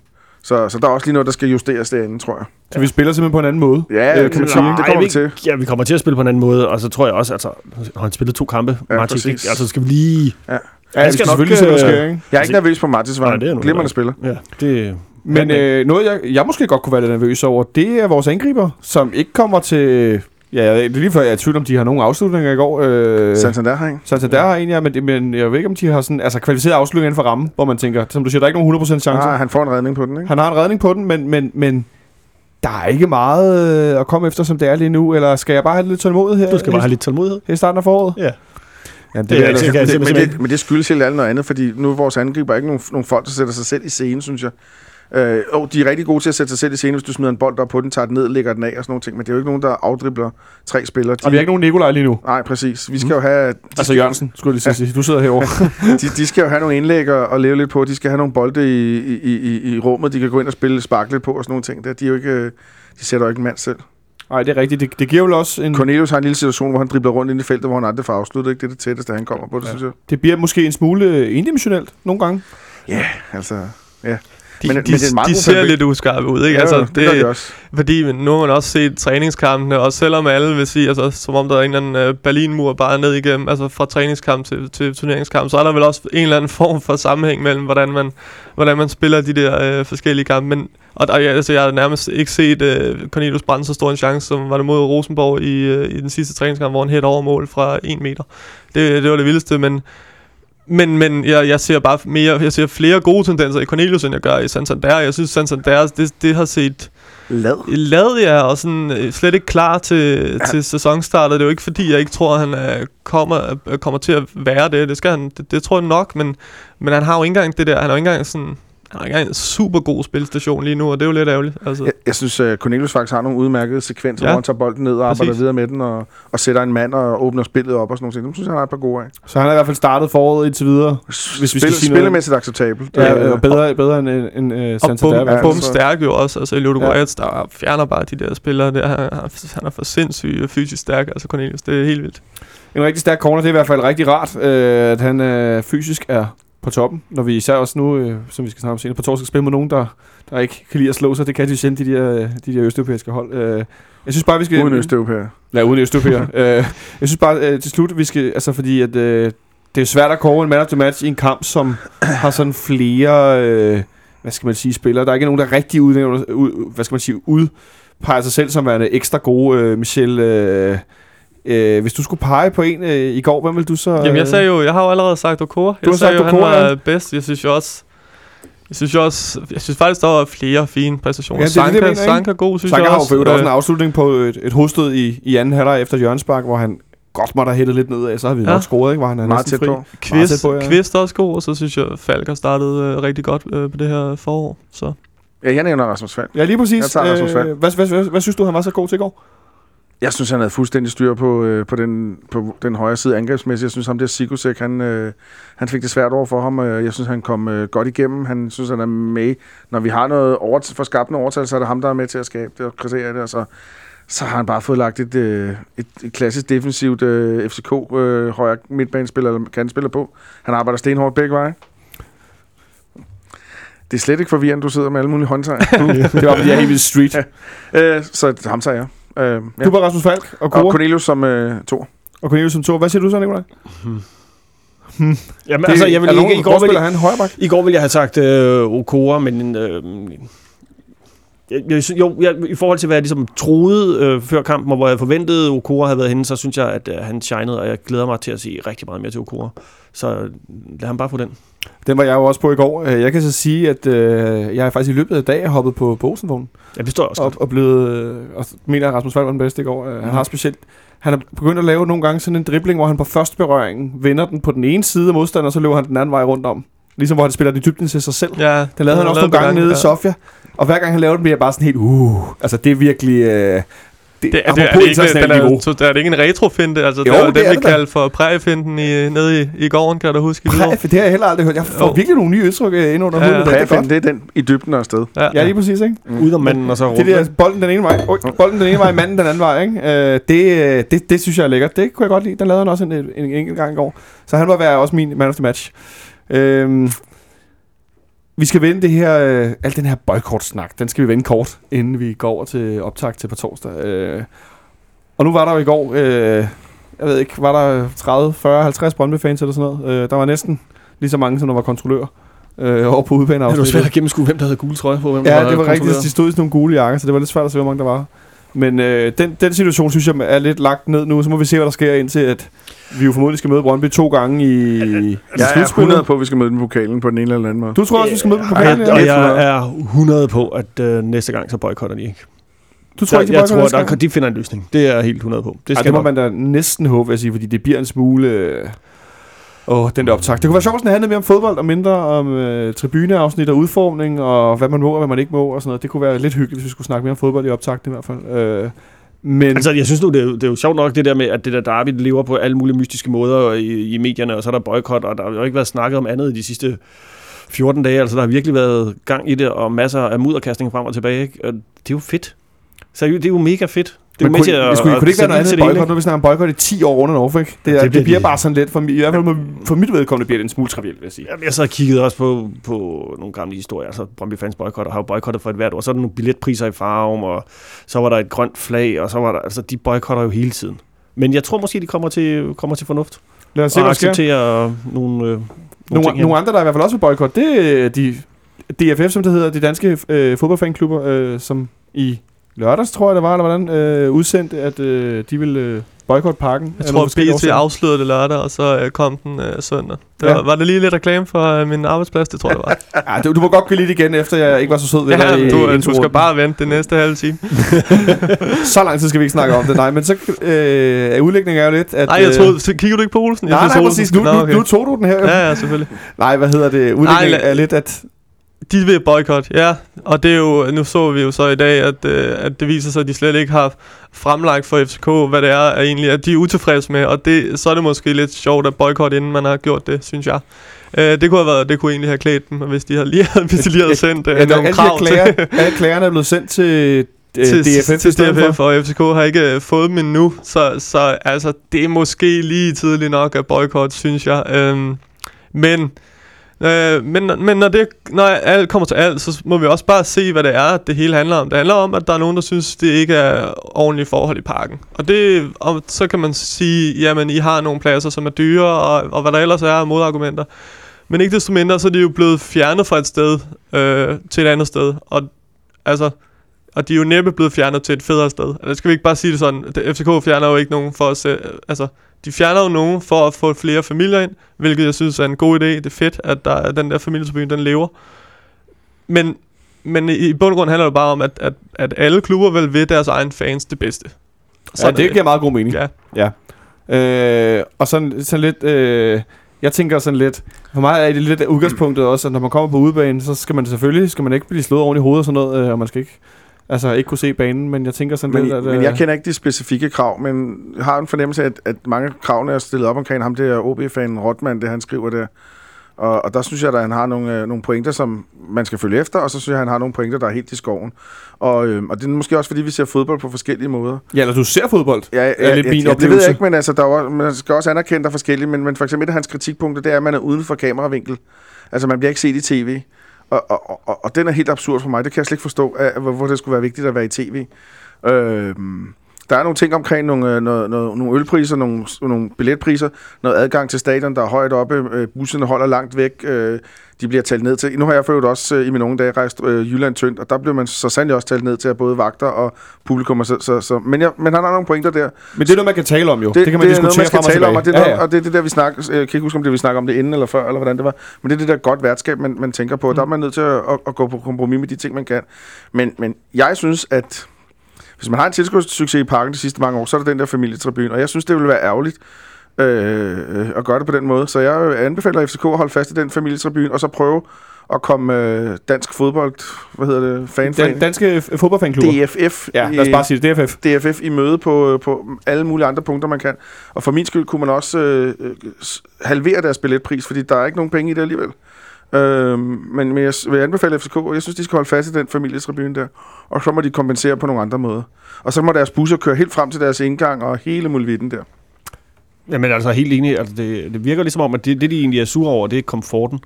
Så, så der er også lige noget, der skal justeres derinde, tror jeg. Så vi spiller simpelthen på en anden måde? Ja, Øh, kan man sige. det kommer vi til. Ja, vi kommer til at spille på en anden måde, og så tror jeg også, altså, har han spillet to kampe, Ja, Martin, præcis. ikke? altså skal vi lige... Ja, Han vi skal skal nok, selvfølgelig der øh, sker, ikke? Jeg er ikke nervøs på Martins vej. Glimrende spiller. Ja, det... Men øh, noget, jeg, jeg måske godt kunne være lidt nervøs over, det er vores angriber, som ikke kommer til... Ja, det er lige før, jeg er i tvivl om, de har nogle afslutninger i går. Øh, Santander har en. Santander har en, ja, men, men jeg ved ikke, om de har sådan, altså kvalificeret afslutninger inden for rammen, hvor man tænker, som du siger, der er ikke nogen 100% chance. Ah, han får en redning på den, ikke? Han har en redning på den, men, men, men der er ikke meget øh, at komme efter, som det er lige nu. Eller skal jeg bare have lidt tålmodighed her? Du skal bare have lidt tålmodighed. her i starten af foråret? Ja. Jamen, Det er jeg ikke da- sikkert. det, men, det, men det skyldes helt alt noget andet, fordi nu er vores angriber ikke nogen, nogen folk, der sætter sig selv i scenen, synes jeg. Øh, oh, de er rigtig gode til at sætte sig selv i scenen, hvis du smider en bold op på den, tager den ned, lægger den af og sådan nogle ting, men det er jo ikke nogen, der afdribler tre spillere. De, Og vi har ikke nogen Nikolaj lige nu. Nej, præcis. Vi skal jo have... De, Altså Jørgensen, skulle jeg lige sige. Du sidder herovre. de, de skal jo have nogle indlæg og, og leve lidt på. De skal have nogle bolde i, i, i, i rummet, de kan gå ind og spille spark lidt på og sådan nogle ting. Der, de, er jo ikke, øh, de sætter jo ikke en mand selv. Nej, det er rigtigt. Det, det giver vel også en... Cornelius har en lille situation, hvor han dribler rundt ind i feltet, hvor han aldrig får afsluttet. Ikke? Det er det tætteste, han kommer på, det ja. synes jeg. Det bliver måske en smule endimensionelt nogle gange. Altså, ja. De, Men- de, men det er de ser lidt uskarpe ud, ikke? Ja, altså, det, det de også. Fordi nu har man også set træningskampene, og selvom alle vil sige, altså, som om der er en eller anden uh, Berlinmur bare ned igennem, altså fra træningskamp til, til turneringskamp, så er der vel også en eller anden form for sammenhæng mellem, hvordan man, hvordan man spiller de der uh, forskellige kampe. Men, og der, altså, jeg har nærmest ikke set uh, Cornelius brænde så stor en chance, som var det mod Rosenborg i, uh, i den sidste træningskamp, hvor han hætter over mål fra en meter. Det, det var det vildeste, men men, men jeg, jeg ser bare mere, jeg ser flere gode tendenser i Cornelius, end jeg gør i Santander. Jeg synes, Santander, det, det har set Lad. lavet, ja, og sådan, øh, slet ikke klar til, ja. til sæsonstartet. Det er jo ikke fordi, jeg ikke tror, at han øh, kommer, øh, kommer til at være det. Det, skal han, det, det tror jeg nok, men, men han har jo ikke engang det der, han har jo ikke engang sådan, han har ikke en super god spilstation lige nu, og det er jo lidt ærgerligt. Altså. Jeg, jeg synes, at Cornelius faktisk har nogle udmærkede sekvenser, Ja. ja. hvor han tager bolden ned og arbejder Præcis. videre med den, og, og sætter en mand og åbner spillet op og sådan noget. Dem synes jeg, han har et par gode af. Så han har i hvert fald startet foråret indtil videre. Hvis vi vi skal Spil, sige spillemæssigt acceptabelt. Ja, Øh, og bedre, bedre end, end, end uh, Og Santander. i bum, fald. bum så- stærk jo også, altså Ludo Ja. ja. der fjerner bare de der spillere der. Han, han, han er for sindssyg og fysisk stærk, altså Cornelius, det er helt vildt. En rigtig stærk corner, det er i hvert fald rigtig rart, øh, at han øh, fysisk er på toppen. Når vi især også nu, øh, som vi skal snakke om senere, på torsdag skal spille med nogen, der, der ikke kan lide at slå sig. Det kan de jo sjældent, de der, de der østeuropæiske hold. Øh, jeg synes bare, vi skal... Uden Østeuropæer. Ja, uden østeuropæer. øh, jeg synes bare, øh, til slut, vi skal... Altså, fordi at, øh, det er svært at kåre en man of the match i en kamp, som har sådan flere... Øh, hvad skal man sige, spillere. Der er ikke nogen, der rigtig udnævner, ud, hvad skal man sige, udpeger sig selv som værende ekstra gode. Øh, Michel, øh, øh, hvis du skulle pege på en øh, i går, hvem vil du så... Jamen jeg sagde jo, jeg har jo allerede sagt Okora. har Jeg sagde sagt jo, Okora, han ja. var bedst. Jeg synes jo også, jeg synes jo også, jeg synes faktisk, der var flere fine præstationer. Ja, det er det, jeg Sanka, mener? Sanka god, synes Sanka jeg har jo også. også en Øh, afslutning på et, et hovedstød i, i anden halvleg efter Jørgensbak, hvor han godt måtte have hættet lidt nedad, så har vi Ja. nok scoret, ikke? Hvor han er Meget næsten tæt fri. på. Meget tæt Kvist, på, ja. Kvist er også god, og så synes jeg, Falk har startet øh, rigtig godt øh, på det her forår. Så. Ja, jeg nævner Rasmus Falk. Ja, lige præcis. Jeg tager Rasmus Falk. Øh, hvad, hvad, hvad, hvad, synes du, han var så god til i går? Jeg synes, han havde fuldstændig styr på, øh, på, den, på den højre side angrebsmæssigt. Jeg synes, ham der Sigusek, han, øh, han fik det svært over for ham. Jeg synes, han kom øh, godt igennem. Han synes, han er med. Når vi har noget over, for skabt noget overtal, så er det ham, der er med til at skabe det og kritisere det. Og så, så har han bare fået lagt et, øh, et, et klassisk defensivt øh, FCK øh, højre midtbanespiller eller kantspiller på. Han arbejder stenhårdt begge veje. Det er slet ikke forvirrende, du sidder med alle mulige håndtegn. det var, fordi jeg er helt street. øh, så ham tager jeg. Øh, ja. Du var Rasmus Falk og Og Kåre Cornelius som øh, to. og Cornelius som to. Hvad siger du så, Nicolaj? Jamen, altså, jeg vil ikke, nogen, i, går vil, han højre bak? I går ville jeg have sagt øh, Okora, men øh, jeg, jo, jeg, i forhold til, hvad jeg ligesom troede øh, før kampen, og hvor jeg forventede, Okora havde været henne, så synes jeg, at øh, han shinede, og jeg glæder mig til at se rigtig meget mere til Okora. Så øh, lad ham bare få den. Den var jeg jo også på i går. Øh, Jeg kan så sige, at øh, jeg er faktisk i løbet af dagen hoppet på Bosenvognen. Ja, det står også Og, godt. og blevet... Øh, og mener, at Rasmus Falk var den bedste i går. Øh, Han Mhm. har specielt... Han har begyndt at lave nogle gange sådan en dribling, hvor han på første berøring vender den på den ene side af modstanderen, og så løber han den anden vej rundt om. Ligesom hvor han spiller den i dybden til sig selv. Ja, Den lavede han også nogle gange nede i Sofia. Og hver gang han laver den, bliver jeg bare sådan helt... Uh, altså det er virkelig... Øh, det, Det, er, det, er, det ikke, den er, niveau. er det ikke en retrofinte? Altså, Jo, det var det er vi kaldte for præriefinden i, nede i, i gården, kan du huske? Præf, det har jeg heller aldrig hørt. Jeg får Jo. virkelig nogle nye udtryk øh, ind under Ja, hovedet. Er. Præfind, det er den i dybden og afsted. Ja, Ja, lige præcis, ikke? Ud om manden, og så rundt. Det der bolden den ene vej, oh, bolden den ene vej, manden den anden vej, ikke? Øh, det, øh, det, det synes jeg er lækkert. Det kunne jeg godt lide. Den lavede han også en, en, en enkelt gang i går. Så han var være også min man of the match. Øhm, vi skal vende det her, øh, al den her boykort-snak, den skal vi vende kort, inden vi går over til optag til på torsdag. Øh, og nu var der jo i går, øh, jeg ved ikke, var der 30, 40, 50 Brøndby-fans eller sådan noget. Øh, der var næsten lige så mange, som der var kontrollører øh, over på udbanen. Det var svært at gennemskue, hvem der havde gule trøje på. Hvem der Ja, det var rigtigt. De stod i sådan nogle gule jakker, så det var lidt svært at se, hvor mange der var. Men øh, den, den situation, synes jeg, er lidt lagt ned nu. Så må vi se, hvad der sker indtil, at vi jo formodentlig skal møde Brøndby to gange i, i Jeg er slutspillet. 100 på, at vi skal møde den pokalen på den ene eller anden måde. Du tror også, vi skal møde dem pokalen? jeg, Ja. og jeg er 100 på, at øh, næste gang så boykotter de ikke. Du tror jeg, ikke, de jeg tror, næste der, de finder en løsning. Det er jeg helt 100 på. Det Ej, skal det må nok. man da næsten håbe, vil jeg sige, fordi det bliver en smule... Øh, åh, den der optag. Det kunne være sjovt, hvis den handlede mere om fodbold og mindre om øh, tribuneafsnit og udformning og hvad man må og hvad man ikke må og sådan noget. Det kunne være lidt hyggeligt, hvis vi skulle snakke mere om fodbold i optagten i hvert fald. Øh, men Altså, jeg synes nu, det er, jo- det er jo sjovt nok, det der med, at det der derby lever på alle mulige mystiske måder i, i medierne, og så er der boykot, og der har jo ikke været snakket om andet i de sidste 14 dage. Altså, der har virkelig været gang i det, og masser af mudderkastning frem og tilbage. Ikke? Og det er jo fedt. Seriøst, det er jo mega fedt. Det er Men kunne, til at, det skulle, kunne det ikke være noget andet boykot? Nu vi snakket om boykot i 10 år under Norfolk. Det, det, det det, bliver bare sådan lidt, for, i hvert fald for mit vedkommende bliver det en smule trivielt, vil jeg sige. Jamen, jeg så kiggede også på, på nogle gamle historier. Altså, Brøndby fans boykotter har jo boykottet for et hvert år. Så er der nogle billetpriser i farven, og så var der et grønt flag, og så var der... Altså, de boykotter jo hele tiden. Men jeg tror måske, de kommer til, kommer til fornuft. Lad os se, og acceptere nogle, øh, nogle, Nogle, nogle andre, der i hvert fald også vil boykot, det er de DFF, som det hedder, de danske øh, fodboldfanklubber, øh, som i lørdags, tror jeg det var, eller hvordan, øh, udsendte, at øh, de vil øh, boykot parken. Jeg tror, forskellige BT afslørede det lørdag, og så øh, kom den øh, søndag. Det Ja. var, var det lige lidt reklame for øh, min arbejdsplads? Det tror jeg, det var. Ja, du, du må godt gå lidt igen, efter jeg ikke var så sød ved dig ja, i du, øh, du skal bare vente det næste halve time. Så lang tid skal vi ikke snakke om det, nej. Men så øh, udlægningen er jo lidt, at... Nej, jeg øh, troede, så kigger du ikke på Olsen? Jeg Nej, nej, Olsen- præcis. Nu, Nå, nu, okay. nu tog du den her. Ja, ja, selvfølgelig. Nej, hvad hedder det? Udlægningen la- er lidt, at... De vil boykot, ja. Og det er jo, nu så vi jo så i dag, at, øh, at det viser sig, at de slet ikke har fremlagt for FCK, hvad det er at egentlig, at de er utilfredse med. Og det, så er det måske lidt sjovt at boykot, inden man har gjort det, synes jeg. Øh, det kunne have været, det kunne egentlig have klædt dem, hvis de havde lige, hvis de lige havde sendt øh, Ja, nogle alle, krav klager, alle klagerne er blevet sendt til, øh, til, DFF. til DFF, og FCK har ikke øh, fået dem endnu. Så, så altså, det er måske lige tidligt nok at boykot, synes jeg. Øhm, men, øh, men, men når, det, når alt kommer til alt, så må vi også bare se, hvad det er, det hele handler om. Det handler om, at der er nogen, der synes, det ikke er ordentlige forhold i parken. Og, det, og så kan man sige, jamen, I har nogle pladser, som er dyre, og, og hvad der ellers er af modargumenter. Men ikke desto mindre, så er de jo blevet fjernet fra et sted øh, til et andet sted. Og altså, og de er jo næppe blevet fjernet til et federe sted. Altså, skal vi ikke bare sige det sådan? FCK fjerner jo ikke nogen for at se, altså, de fjerner jo nogen for at få flere familier ind, hvilket jeg synes er en god idé. Det er fedt, at der, er den der familietribune, den lever. Men, men i, bund og grund handler det bare om, at, at, at alle klubber vil ved deres egen fans det bedste. Ja, det giver meget god mening. Ja. Øh, og sådan, sådan lidt... Øh, jeg tænker sådan lidt... For mig er det lidt af udgangspunktet også, at når man kommer på udebane, så skal man selvfølgelig skal man ikke blive slået oven i hovedet og sådan noget, øh, og man skal ikke... Altså ikke kunne se banen, men jeg tænker sådan Men, lidt, at... men øh, jeg kender ikke de specifikke krav, men jeg har en fornemmelse af, at, at mange af kravene er stillet op omkring ham, det er OB-fanen Rotman, det han skriver der. Og, og der synes jeg, at han har nogle, øh, nogle pointer, som man skal følge efter, og så synes jeg, at han har nogle pointer, der er helt i skoven. Og, øh, og det er måske også, fordi vi ser fodbold på forskellige måder. Ja, eller du ser fodbold. Ja, ja, er lidt ja, min ja, det ved jeg ikke, men altså, der er, jo- man skal også anerkende, der er forskellige, men, men for eksempel et af hans kritikpunkter, det er, at man er uden for kameravinkel. Altså, man bliver ikke set i tv. Og, og, og, og den er helt absurd for mig. Det kan jeg slet ikke forstå, at, hvorfor det skulle være vigtigt at være i tv. Øh, der er nogle ting omkring nogle, nogle, noget, noget, nogle ølpriser, nogle, nogle billetpriser, noget adgang til stadion, der er højt oppe, øh, busserne holder langt væk, øh, de bliver talt ned til. Nu har jeg for også øh, i mine unge dage rejst øh, Jylland tyndt, og der bliver man så sandelig også talt ned til, at både vagter og publikum. Og så, så, så, men, jeg, men han har nogle pointer der. Men det er noget, man kan tale om jo. Det, det kan man det er diskutere noget, man skal tale om, og det er, ja, noget, ja. og det er det der, vi snakker, jeg kan ikke huske, om det vi snakker om det inden eller før, eller hvordan det var, men det er det der godt værtskab, man, man tænker på. Mm. Der er man nødt til at, at, at, gå på kompromis med de ting, man kan. Men, men jeg synes, at hvis man har en tilskudssucces i parken de sidste mange år, så er det den der familietribune, og jeg synes, det ville være ærgerligt, øh, at gøre det på den måde. Så jeg anbefaler FCK at holde fast i den familietribune, og så prøve at komme øh, dansk fodbold, hvad hedder det, Den fanforening, danske f- fodboldfanklubber. DFF, Ja, lad os bare sige det. DFF. DFF i møde på, på alle mulige andre punkter, man kan. Og for min skyld kunne man også øh, øh, halvere deres billetpris, fordi der er ikke nogen penge i det alligevel. Øh, men, men jeg vil anbefale FCK, og jeg synes, de skal holde fast i den familietribune der. Og så må de kompensere på nogle andre måder. Og så må deres busser køre helt frem til deres indgang og hele muligheden der. Jamen altså helt enig, altså det, det virker ligesom om, at det, det de egentlig er sure over, det er komforten.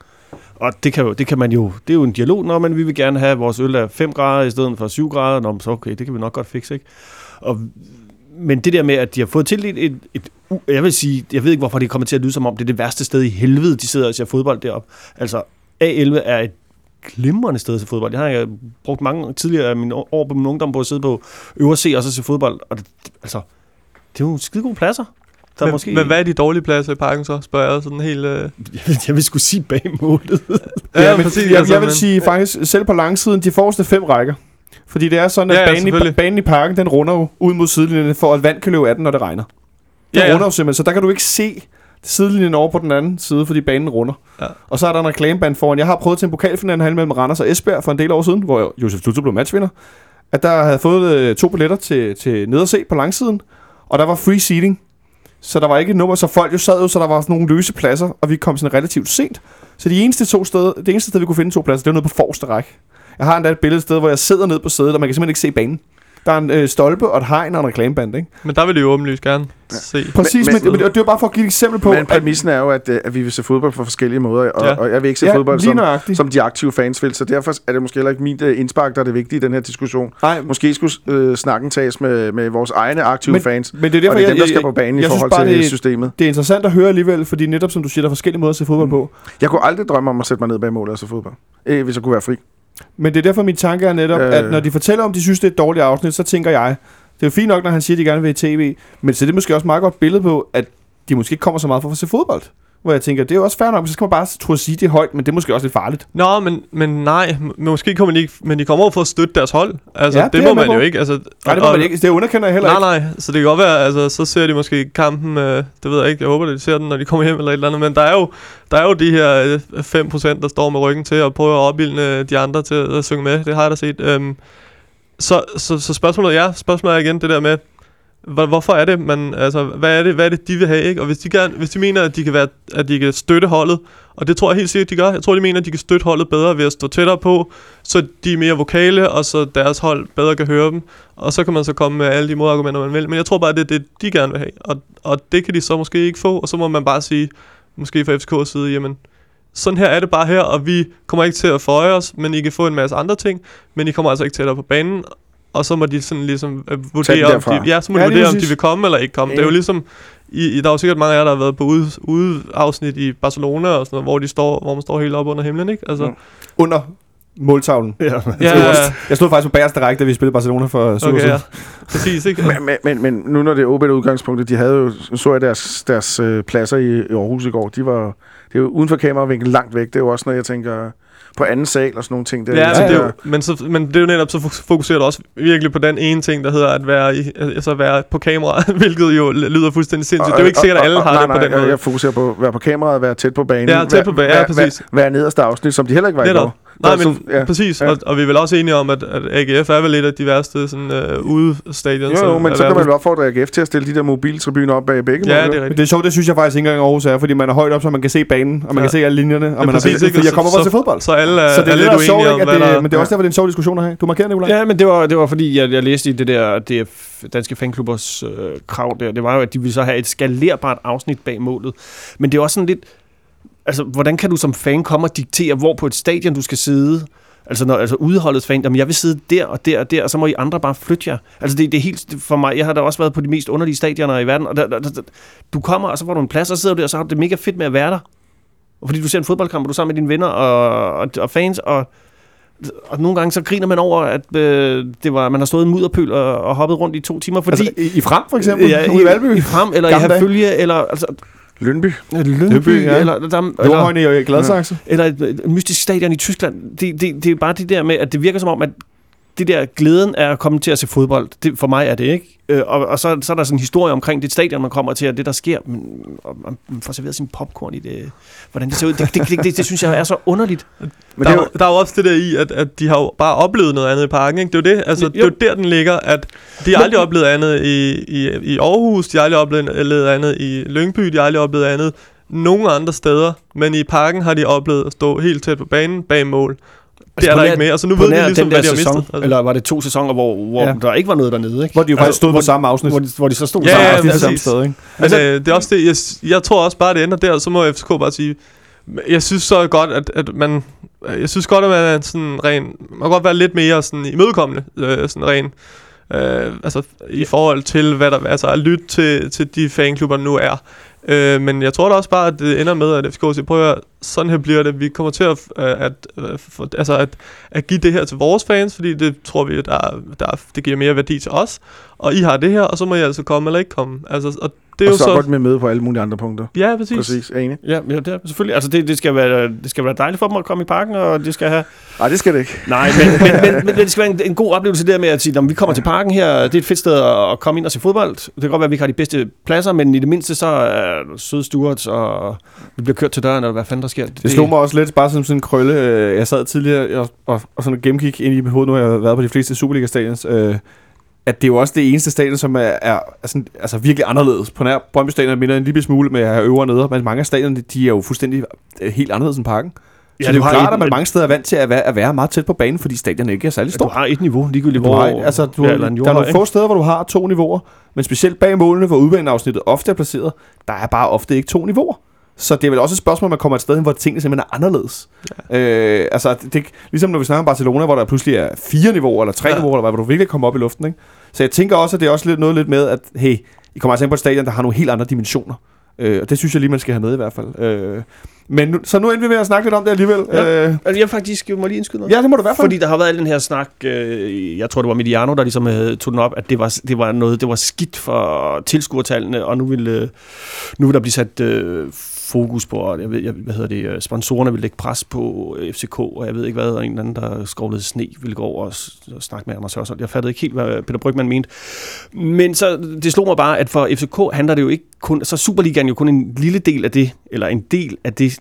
Og det kan, jo, det kan man jo, det er jo en dialog, når man vi vil gerne have, vores øl af 5 grader i stedet for 7 grader. Nå, så okay, det kan vi nok godt fikse, ikke? Og, men det der med, at de har fået tildelt et, et, et, jeg vil sige, jeg ved ikke, hvorfor det kommer til at lyde som om, det er det værste sted i helvede, de sidder og ser fodbold derop. Altså, A11 er et glimrende sted til fodbold. Jeg har brugt mange tidligere af mine år på min ungdom på at sidde på øverse og så se fodbold. Og det, altså, det er jo skide gode pladser. Er Men, måske, men hvad er de dårlige pladser i parken så, spørger jeg sådan helt... Øh... jeg, vil, jeg vil skulle sige bag målet. Ja, men præcis, jeg, altså, jeg vil men- sige faktisk, selv på langsiden, de forreste fem rækker. Fordi det er sådan, at Ja, ja, banen, i, banen i parken, den runder jo ud mod sidelinjen, for at vand kan løbe af den, når det regner. Den Ja, ja. runder jo simpelthen, så der kan du ikke se sidelinjen over på den anden side, fordi banen runder. Ja. Og så er der en reklameband foran. Jeg har prøvet til en pokalfinale mellem Randers og Esbjerg for en del år siden, hvor Josef Tutu blev matchvinder. At der havde fået øh, to billetter til, til ned og se på langsiden, og der var free seating. Så der var ikke et nummer, så folk jo sad jo, så der var sådan nogle løse pladser, og vi kom sådan relativt sent. Så de eneste to steder, det eneste sted, vi kunne finde to pladser, det var nede på forreste række. Jeg har endda et billede et sted, hvor jeg sidder ned på sædet, og man kan simpelthen ikke se banen. Der er en øh, stolpe og et hegn og en reklameband, ikke? Men der vil de jo åbenlyst gerne se. Præcis, men, men- men, det, det var bare for at give et eksempel på, Men præmissen er jo, at, øh, at vi vil se fodbold på forskellige måder, og, Ja. og jeg vil ikke se ja, fodbold som, nøjagtigt. som de aktive fans vil, så derfor er det måske heller ikke mit øh, indspark, der er det vigtige i den her diskussion. Nej, Måske skulle øh, snakken tages med, med vores egne aktive Men- fans, men det er derfor, og det er jeg, dem, der jeg, skal på banen i jeg synes forhold bare, til det- systemet. det er interessant at høre alligevel, fordi netop som du siger, der er forskellige måder at se fodbold på. Jeg kunne aldrig drømme om at sætte mig ned bag målet og se fodbold, øh, hvis jeg kunne være fri. Men det er derfor, min tanke er netop, Øh. at når de fortæller om, de synes, det er et dårligt afsnit, så tænker jeg, Det er jo fint nok, når han siger, at de gerne vil i tv, men så er det måske også et meget godt billede på, at de måske ikke kommer så meget for at se fodbold. Hvor jeg tænker, det er jo også fair nok, så skal man bare tro at sige det højt, men det er måske også lidt farligt. Nå, men, men nej, måske kommer de ikke, men de kommer over for at støtte deres hold. Altså, Ja, det det, må man jo på. ikke. Altså, Nej, det må man ikke. Det underkender jeg heller Nej, ikke. nej, så det kan godt være, altså, så ser de måske kampen, øh, det ved jeg ikke, jeg håber, de ser den, når de kommer hjem eller et eller andet, men der er jo, der er jo de her øh, 5%, der står med ryggen til og prøver at opbilde de andre til at, synge med, det har jeg da set. Øhm, så, så, så spørgsmålet, ja, spørgsmålet er igen det der med, hvorfor er det, man, altså, hvad er det, hvad er det, de vil have, ikke? Og hvis de, gerne, hvis de mener, at de, kan være, at de kan støtte holdet, og det tror jeg helt sikkert, de gør. Jeg tror, de mener, at de kan støtte holdet bedre ved at stå tættere på, så de er mere vokale, og så deres hold bedre kan høre dem. Og så kan man så komme med alle de modargumenter, man vil. Men jeg tror bare, det er det, de gerne vil have. Og, og det kan de så måske ikke få, og så må man bare sige, måske fra FCK's side, jamen, sådan her er det bare her, og vi kommer ikke til at føje os, men I kan få en masse andre ting, men I kommer altså ikke tættere på banen, og så må de sådan ligesom øh, vurdere, om de, ja, så må Ja, de vurdere, om de vil komme eller ikke komme. Det er jo Ja. ligesom, i, i, der er jo sikkert mange af jer, der har været på ude, ude afsnit i Barcelona og sådan noget, hvor, de står, hvor man står helt op under himlen, ikke? Altså, Mm. Under måltavlen. Ja, ja, Jeg stod, jeg stod faktisk på bagerste række, da vi spillede Barcelona for syv år okay, siden. ja. Præcis, ikke? Men, men, men, men nu når det er åbent udgangspunktet, de havde jo, så jeg deres, deres øh, pladser i, i Aarhus i går, de var, det er jo uden for kameravinkel langt væk. Det er jo også, når jeg tænker på anden sal og sådan nogle ting. Der, Ja, jeg men, det er jo, men, så, men det er jo netop, så fok- fokuserer du også virkelig på den ene ting, der hedder at være, i, altså være på kamera, hvilket jo lyder fuldstændig sindssygt. Det er jo ikke sikkert, at alle har nej, det på nej, den måde. Jeg, jeg fokuserer på at være på kameraet, være tæt på banen. Ja, tæt på banen, ja, præcis. Være, være nederste afsnit, som de heller ikke var i Netop. går. Nej, men ja. præcis, Ja. og, og vi er vel også enige om, at, at AGF er vel et af de værste sådan, øh, udestadion. Jo, jo, men så kan man jo opfordre AGF til at stille de der mobiltribuner op bag begge Ja, mål, det er Men rigtigt. det er sjovt, det synes jeg faktisk ikke engang Aarhus er, fordi man er højt op, så man kan se banen, og man Ja. kan se alle linjerne, og Ja, man har, præcis, ikke? fordi jeg kommer bare til fodbold. Så alle, er- Så det er er lidt sjovt, uenige om, ikke? At hvad det, der... men det er også derfor, det er en sjov diskussion at have. Du markerer, Nicolaj? Ja, men det var, det var fordi, jeg, jeg læste i det der DF, Danske Fanklubbers øh, krav der, det var jo, at de ville så have et skalerbart afsnit bag målet. Men det er også sådan lidt, altså, hvordan kan du som fan komme og diktere, hvor på et stadion du skal sidde? Altså, når, altså udholdets fan, jamen jeg vil sidde der og der og der, og så må I andre bare flytte jer. Altså det, det er helt, for mig, jeg har da også været på de mest underlige stadioner i verden, og der, der, der, du kommer, og så får du en plads, og så sidder du der, og så har du det mega fedt med at være der. Og fordi du ser en fodboldkamp, og du er sammen med dine venner og, og, og fans, og og nogle gange så griner man over, at øh, det var, man har stået i mudderpøl og, og hoppet rundt i to timer, fordi... Altså, i, i Frem, for eksempel? ja, ude i Valby? I Frem, eller i Gamle dage. Herfølge, eller altså, Lyngby, Lyngby, ja. eller, der, eller, Jordhøjne i Gladsaxe? eller et, et mystisk stadion i Tyskland. Det, det, det er bare det der med, at det virker som om, at det der glæden er at komme til at se fodbold. Det, for mig er det ikke. Øh, og, og så, så er der sådan en historie omkring det stadion, man kommer til, og det der sker. Men, og man får serveret sin popcorn i det. Hvordan det ser ud. Det, det, det, det, det synes jeg er så underligt. Men der, det er jo, jo, der er jo også det der i, at, at de har jo bare oplevet noget andet i parken. Ikke? Det er jo det, altså, Jo. det er jo der, den ligger, at de har aldrig oplevet andet i, i, i Aarhus, de har aldrig oplevet andet i Lyngby, de har aldrig oplevet andet nogen andre steder, men i parken har de oplevet at stå helt tæt på banen bag mål. Det er der ikke mere, og så nu ved nær ligesom, hvad der de har sæson, mistet. Altså. Eller var det to sæsoner, hvor, hvor Ja. ja. der ikke var noget dernede, ikke? Hvor de jo faktisk stod på samme afsnit. Hvor de, hvor de så stod Ja, sammen. ja, afsnit præcis. samme sted, ikke? Men øh, det er også det, jeg, jeg tror også bare, det ender der, og så må FCK bare sige, jeg synes så godt, at, at man, jeg synes godt, at man er sådan ren, man kan godt være lidt mere sådan imødekommende, øh, sådan ren, øh, altså i forhold til, hvad der, altså at lytte til, til de fanklubber, nu er. Øh, men jeg tror da også bare, at det ender med, at FCK siger, prøv at høre, sådan her bliver det. Vi kommer til at, øh, at, øh, at, for, altså at, at give det her til vores fans, fordi det tror vi, der, der, det giver mere værdi til os. Og I har det her, og så må I altså komme eller ikke komme. Altså, og det er og jo så, så... godt med med på alle mulige andre punkter. Ja, præcis. Præcis, enig? Ja, ja, det er selvfølgelig. Altså, det, det, skal være, det skal være dejligt for dem at komme i parken, og det skal have... Nej, det skal det ikke. Nej, men, men, men, men det skal være en, en god oplevelse der med at sige, at vi kommer til parken her, det er et fedt sted at, komme ind og se fodbold. Det kan godt være, at vi ikke har de bedste pladser, men i det mindste så er der søde stewards, og vi bliver kørt til døren, eller hvad fanden der sker. Det slog mig også lidt bare som sådan en krølle. Øh, Jeg sad tidligere og, og, og sådan gennemgik ind i mit hoved, nu har jeg været på de fleste Superliga-stadions, øh, at det er jo også det eneste stadion, som er, er, er sådan, altså virkelig anderledes. På nær Brøndby Stadion minder en lille smule med at have øvre og neder, men mange af stadionerne, de er jo fuldstændig øh, helt anderledes end parken. Ja, så det er jo klart, et- at man mange steder er vant til at være, at være meget tæt på banen, fordi stadion ikke er særlig Du stort. har et niveau, ligegyldigt Du hvor... har, altså, du, ja, eller en der er nogle få steder, hvor du har to niveauer, men specielt bag målene, hvor udbaneafsnittet ofte er placeret, der er bare ofte ikke to niveauer. Så det er vel også et spørgsmål, man kommer et sted hen, hvor tingene simpelthen er anderledes. Ja. Øh, altså, det, det, ligesom når vi snakker om Barcelona, hvor der pludselig er fire niveauer, eller tre Ja. niveauer, eller hvad, hvor du virkelig kommer op i luften. Ikke? Så jeg tænker også, at det er også lidt noget lidt med, at hey, I kommer altså ind på et stadion, der har nogle helt andre dimensioner. Øh, og det synes jeg lige, man skal have med i hvert fald. Øh, Men nu, så nu endte vi med at snakke lidt om det alligevel. Ja. Øh, Altså, jeg faktisk må lige indskyde noget. ja, det må du i hvert fald. Fordi der har været al den her snak, øh, jeg tror det var Mediano, der ligesom øh, tog den op, at det var, det var noget, det var skidt for tilskuertallene, og nu vil, øh, nu vil der blive sat øh, fokus på, og jeg ved, jeg, hvad hedder det, øh, sponsorerne vil lægge pres på øh, FCK, og jeg ved ikke hvad, og en eller anden, der skovlede sne, ville gå over og, og snakke med Anders Hørsholm. Jeg fattede ikke helt, hvad Peter Brygman mente. Men så, det slog mig bare, at for FCK handler det jo ikke kun, så Superligaen jo kun en lille del af det, eller en del af det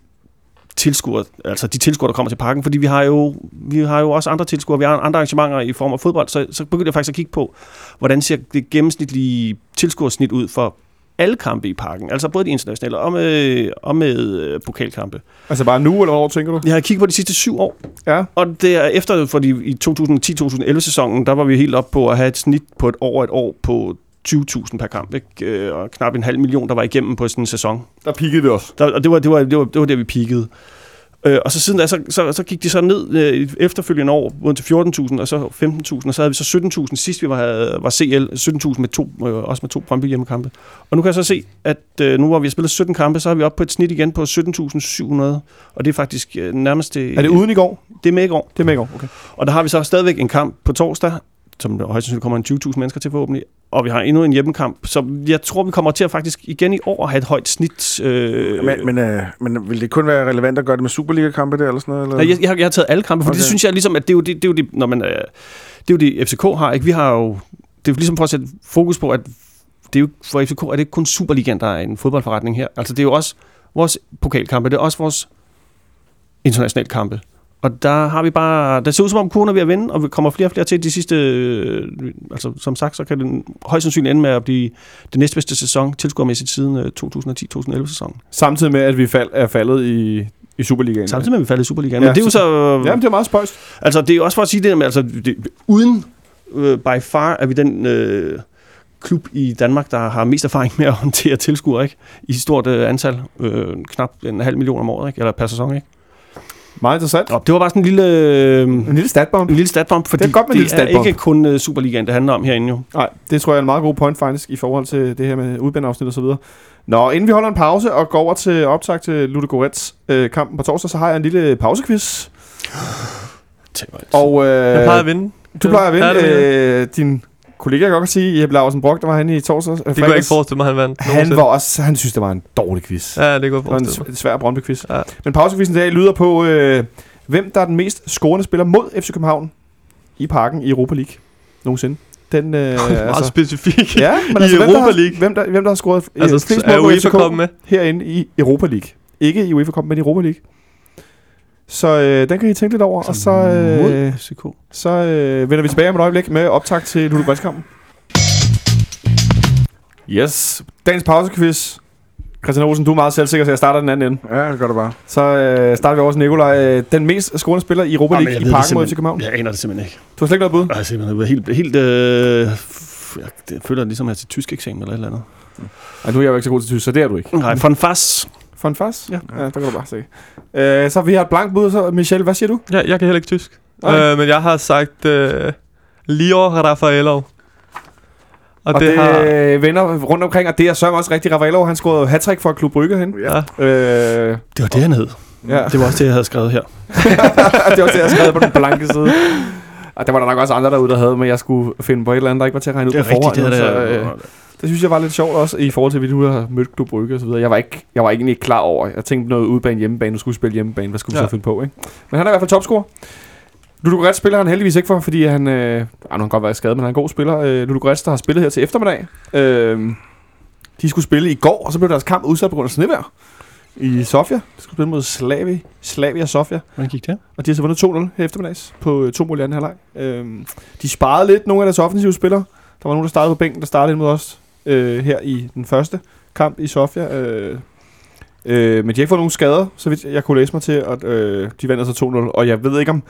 tilskuer, altså de tilskuere, der kommer til parken, fordi vi har jo, vi har jo også andre tilskuere, vi har andre arrangementer i form af fodbold, så, så begyndte jeg faktisk at kigge på, hvordan ser det gennemsnitlige tilskuersnit ud for alle kampe i parken, altså både de internationale og med, og med øh, pokalkampe. Altså bare nu, eller hvornår tænker du? Jeg har kigget på de sidste syv år, Ja. og det er efter, fordi i 2010-2011 sæsonen, der var vi helt op på at have et snit på et år et år på 20.000 per kamp, ikke? Øh, og knap en halv million, der var igennem på sådan en sæson. Der pikkede vi også. Der, og det var, det, var, det, var, det var der, vi peakede. Øh, og så siden da, så, så, så gik de så ned øh, efterfølgende år, ud til 14.000, og så 15.000, og så havde vi så 17.000 sidst vi var, var CL, 17.000 med to, øh, også med to Brøndby hjemmekampe. Og nu kan jeg så se, at øh, nu hvor vi har spillet 17 kampe, så er vi oppe på et snit igen på 17.700, og det er faktisk øh, nærmest det, Er det uden i går? det er med i går. Det er med i går, okay. Og der har vi så stadigvæk en kamp på torsdag, som der højst sandsynligt kommer en 20.000 mennesker til forhåbentlig, og vi har endnu en hjemmekamp, så jeg tror, vi kommer til at faktisk igen i år have et højt snit. Øh, Men, men, øh, men vil det kun være relevant at gøre det med Superliga-kampe der, eller sådan noget? Eller? Nej, jeg, jeg, har, jeg har taget alle kampe, for okay. Okay. det synes jeg ligesom, at det er jo det, det, er jo det når man, øh, det er jo det, FCK har. Ikke? Vi har jo, det er jo ligesom for at sætte fokus på, at det er jo, for FCK er det ikke kun Superligaen, der er en fodboldforretning her. Altså det er jo også vores pokalkampe, det er også vores internationale kampe. Og der har vi bare, der ser ud som om kurven er ved at vende, og vi kommer flere og flere til de sidste, øh, altså som sagt, så kan den højst sandsynligt ende med at blive det næstbedste sæson, tilskuermæssigt siden øh, 2010-2011 sæsonen. Samtidig med, at vi fald, er faldet i, i Superligaen. Samtidig med, at vi faldt i Superligaen. Ja, Men det er jo så- så... Jamen, det er meget spøjst. Altså, det er også for at sige det med, altså, det, uden øh, by far er vi den øh, klub i Danmark, der har mest erfaring med at håndtere tilskuere, ikke? I stort øh, antal. Øh, knap en halv million om året, ikke? Eller per sæson, ikke? Meget interessant. Og det var bare sådan en lille... Øh, En lille statbomb. en lille statbomb, fordi Det er godt med en det lille er ikke kun uh, Superligaen, det handler om herinde jo. Nej, det tror jeg er en meget god point faktisk i forhold til det her med udbandeafsnit og så videre. Nå, inden vi holder en pause og går over til optag til Ludogorets øh, kampen på torsdag, så har jeg en lille pausequiz. Og øh, Jeg plejer at vinde. du plejer at vinde. Øh, din kollega kan godt sige, Jeppe Larsen Brock, der var han i torsdag. Det kunne jeg ikke forestille mig, han vandt. Han var også, han synes, det var en dårlig quiz. Ja, det kunne jeg Det var en forestille mig. sv- svær Brøndby-quiz. Ja. Men pausequizzen i dag lyder på, øh, hvem der er den mest scorende spiller mod FC København i parken i Europa League nogensinde. Den, øh, Meget specifik. Ja, men I altså, hvem, Europa der har, League. Hvem der, hvem der har scoret øh, Altså, flest er mål med? herinde i Europa League. Ikke i UEFA Cup, men i Europa League. Så øh, den kan I tænke lidt over, og så, øh, mod så øh, vender vi tilbage om et øjeblik med optag til Ludo kampen Yes, dagens pausequiz. Christian Olsen, du er meget selvsikker, så jeg starter den anden ende. Ja, det gør det bare. Så øh, starter vi over til Nikolaj. Øh, Den mest scorende spiller i Europa Jamen, League jeg i parken mod København. Jeg aner det simpelthen ikke. Du har slet ikke noget bud? Jeg er simpelthen helt... helt øh, jeg, det føler ligesom, at jeg er til tysk eksamen eller et eller andet. Ej, nu er jeg jo ikke så god til tysk, så det er du ikke. Nej, von Fass. For en fast? Ja. ja. der kan du bare se. Øh, så vi har et blankt bud, så Michel, hvad siger du? Ja, jeg kan heller ikke tysk. Nej. Øh, men jeg har sagt øh, Lior Raffaello. Og, Og det, det, har... vender rundt omkring, og det er sørme også rigtig Ravello. Han scorede hat for Klub Brygge hen. Ja. Øh, Det var det, han hed. ja. Det var også det, jeg havde skrevet her. det var det, jeg skrev på den blanke side. Og der var der nok også andre derude, der havde, men jeg skulle finde på et eller andet, der ikke var til at regne ud Det er på forhånd. rigtigt, det så, er øh, det synes jeg var lidt sjovt også, i forhold til, at vi nu har mødt Klub Brygge og så videre. Jeg var, ikke, jeg var egentlig ikke klar over, jeg tænkte noget udebane, hjemmebane, nu skulle vi spille hjemmebane, hvad skulle vi Ja. så finde på, ikke? Men han er i hvert fald topscorer. Ludogorets spiller han heldigvis ikke for, fordi han... Øh, ah, nu har han godt været skadet, men han er en god spiller. Øh, Ludogorets, der har spillet her til eftermiddag. Øh, de skulle spille i går, og så blev deres kamp udsat på grund af snevejr i Sofia. De skulle spille mod Slavi, Slavia Sofia. Hvordan gik det? Og de har så vundet 2-0 her eftermiddags på øh, to mål i anden halvleg. Øhm, de sparede lidt nogle af deres offensive spillere. Der var nogen, der startede på bænken, der startede ind mod os øh, her i den første kamp i Sofia. Øh, øh, men de har ikke fået nogen skader, så vidt jeg kunne læse mig til, at øh, de vandt altså 2-0. Og jeg ved ikke om...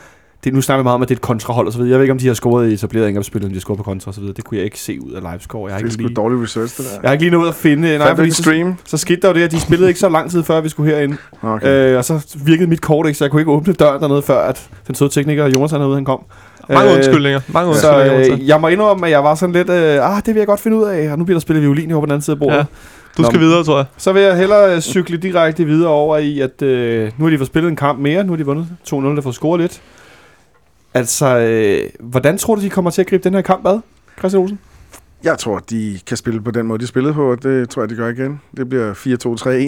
Det, nu snakker vi meget om, at det er et kontrahold og så videre. Jeg ved ikke, om de har scoret i etableret angrebsspil, eller om de har scoret på kontra og så videre. Det kunne jeg ikke se ud af livescore. Jeg har Det er ikke lige, dårlig research, det der. jeg har ikke lige nået at finde... Nej, fordi det så, stream. så skete der jo det, at de spillede ikke så lang tid før, vi skulle herind. Okay. Øh, og så virkede mit kort ikke, så jeg kunne ikke åbne døren dernede, før at den søde tekniker Jonas han herude, han kom. Mange Øh, undskyldninger. Mange Så undskyldninger. Monta. øh, jeg må indrømme, at jeg var sådan lidt, øh, ah, det vil jeg godt finde ud af, og nu bliver der spillet violin over på den anden side af bordet. Ja. Du Nå, skal men- videre, tror jeg. Så vil jeg hellere øh, cykle direkte videre over i, at øh, nu har de fået spillet en kamp mere, nu har de vundet 2-0, der får scoret lidt. Altså, øh, hvordan tror du, de kommer til at gribe den her kamp ad, Christian Olsen? Jeg tror, de kan spille på den måde, de spillede på, og det tror jeg, de gør igen. Det bliver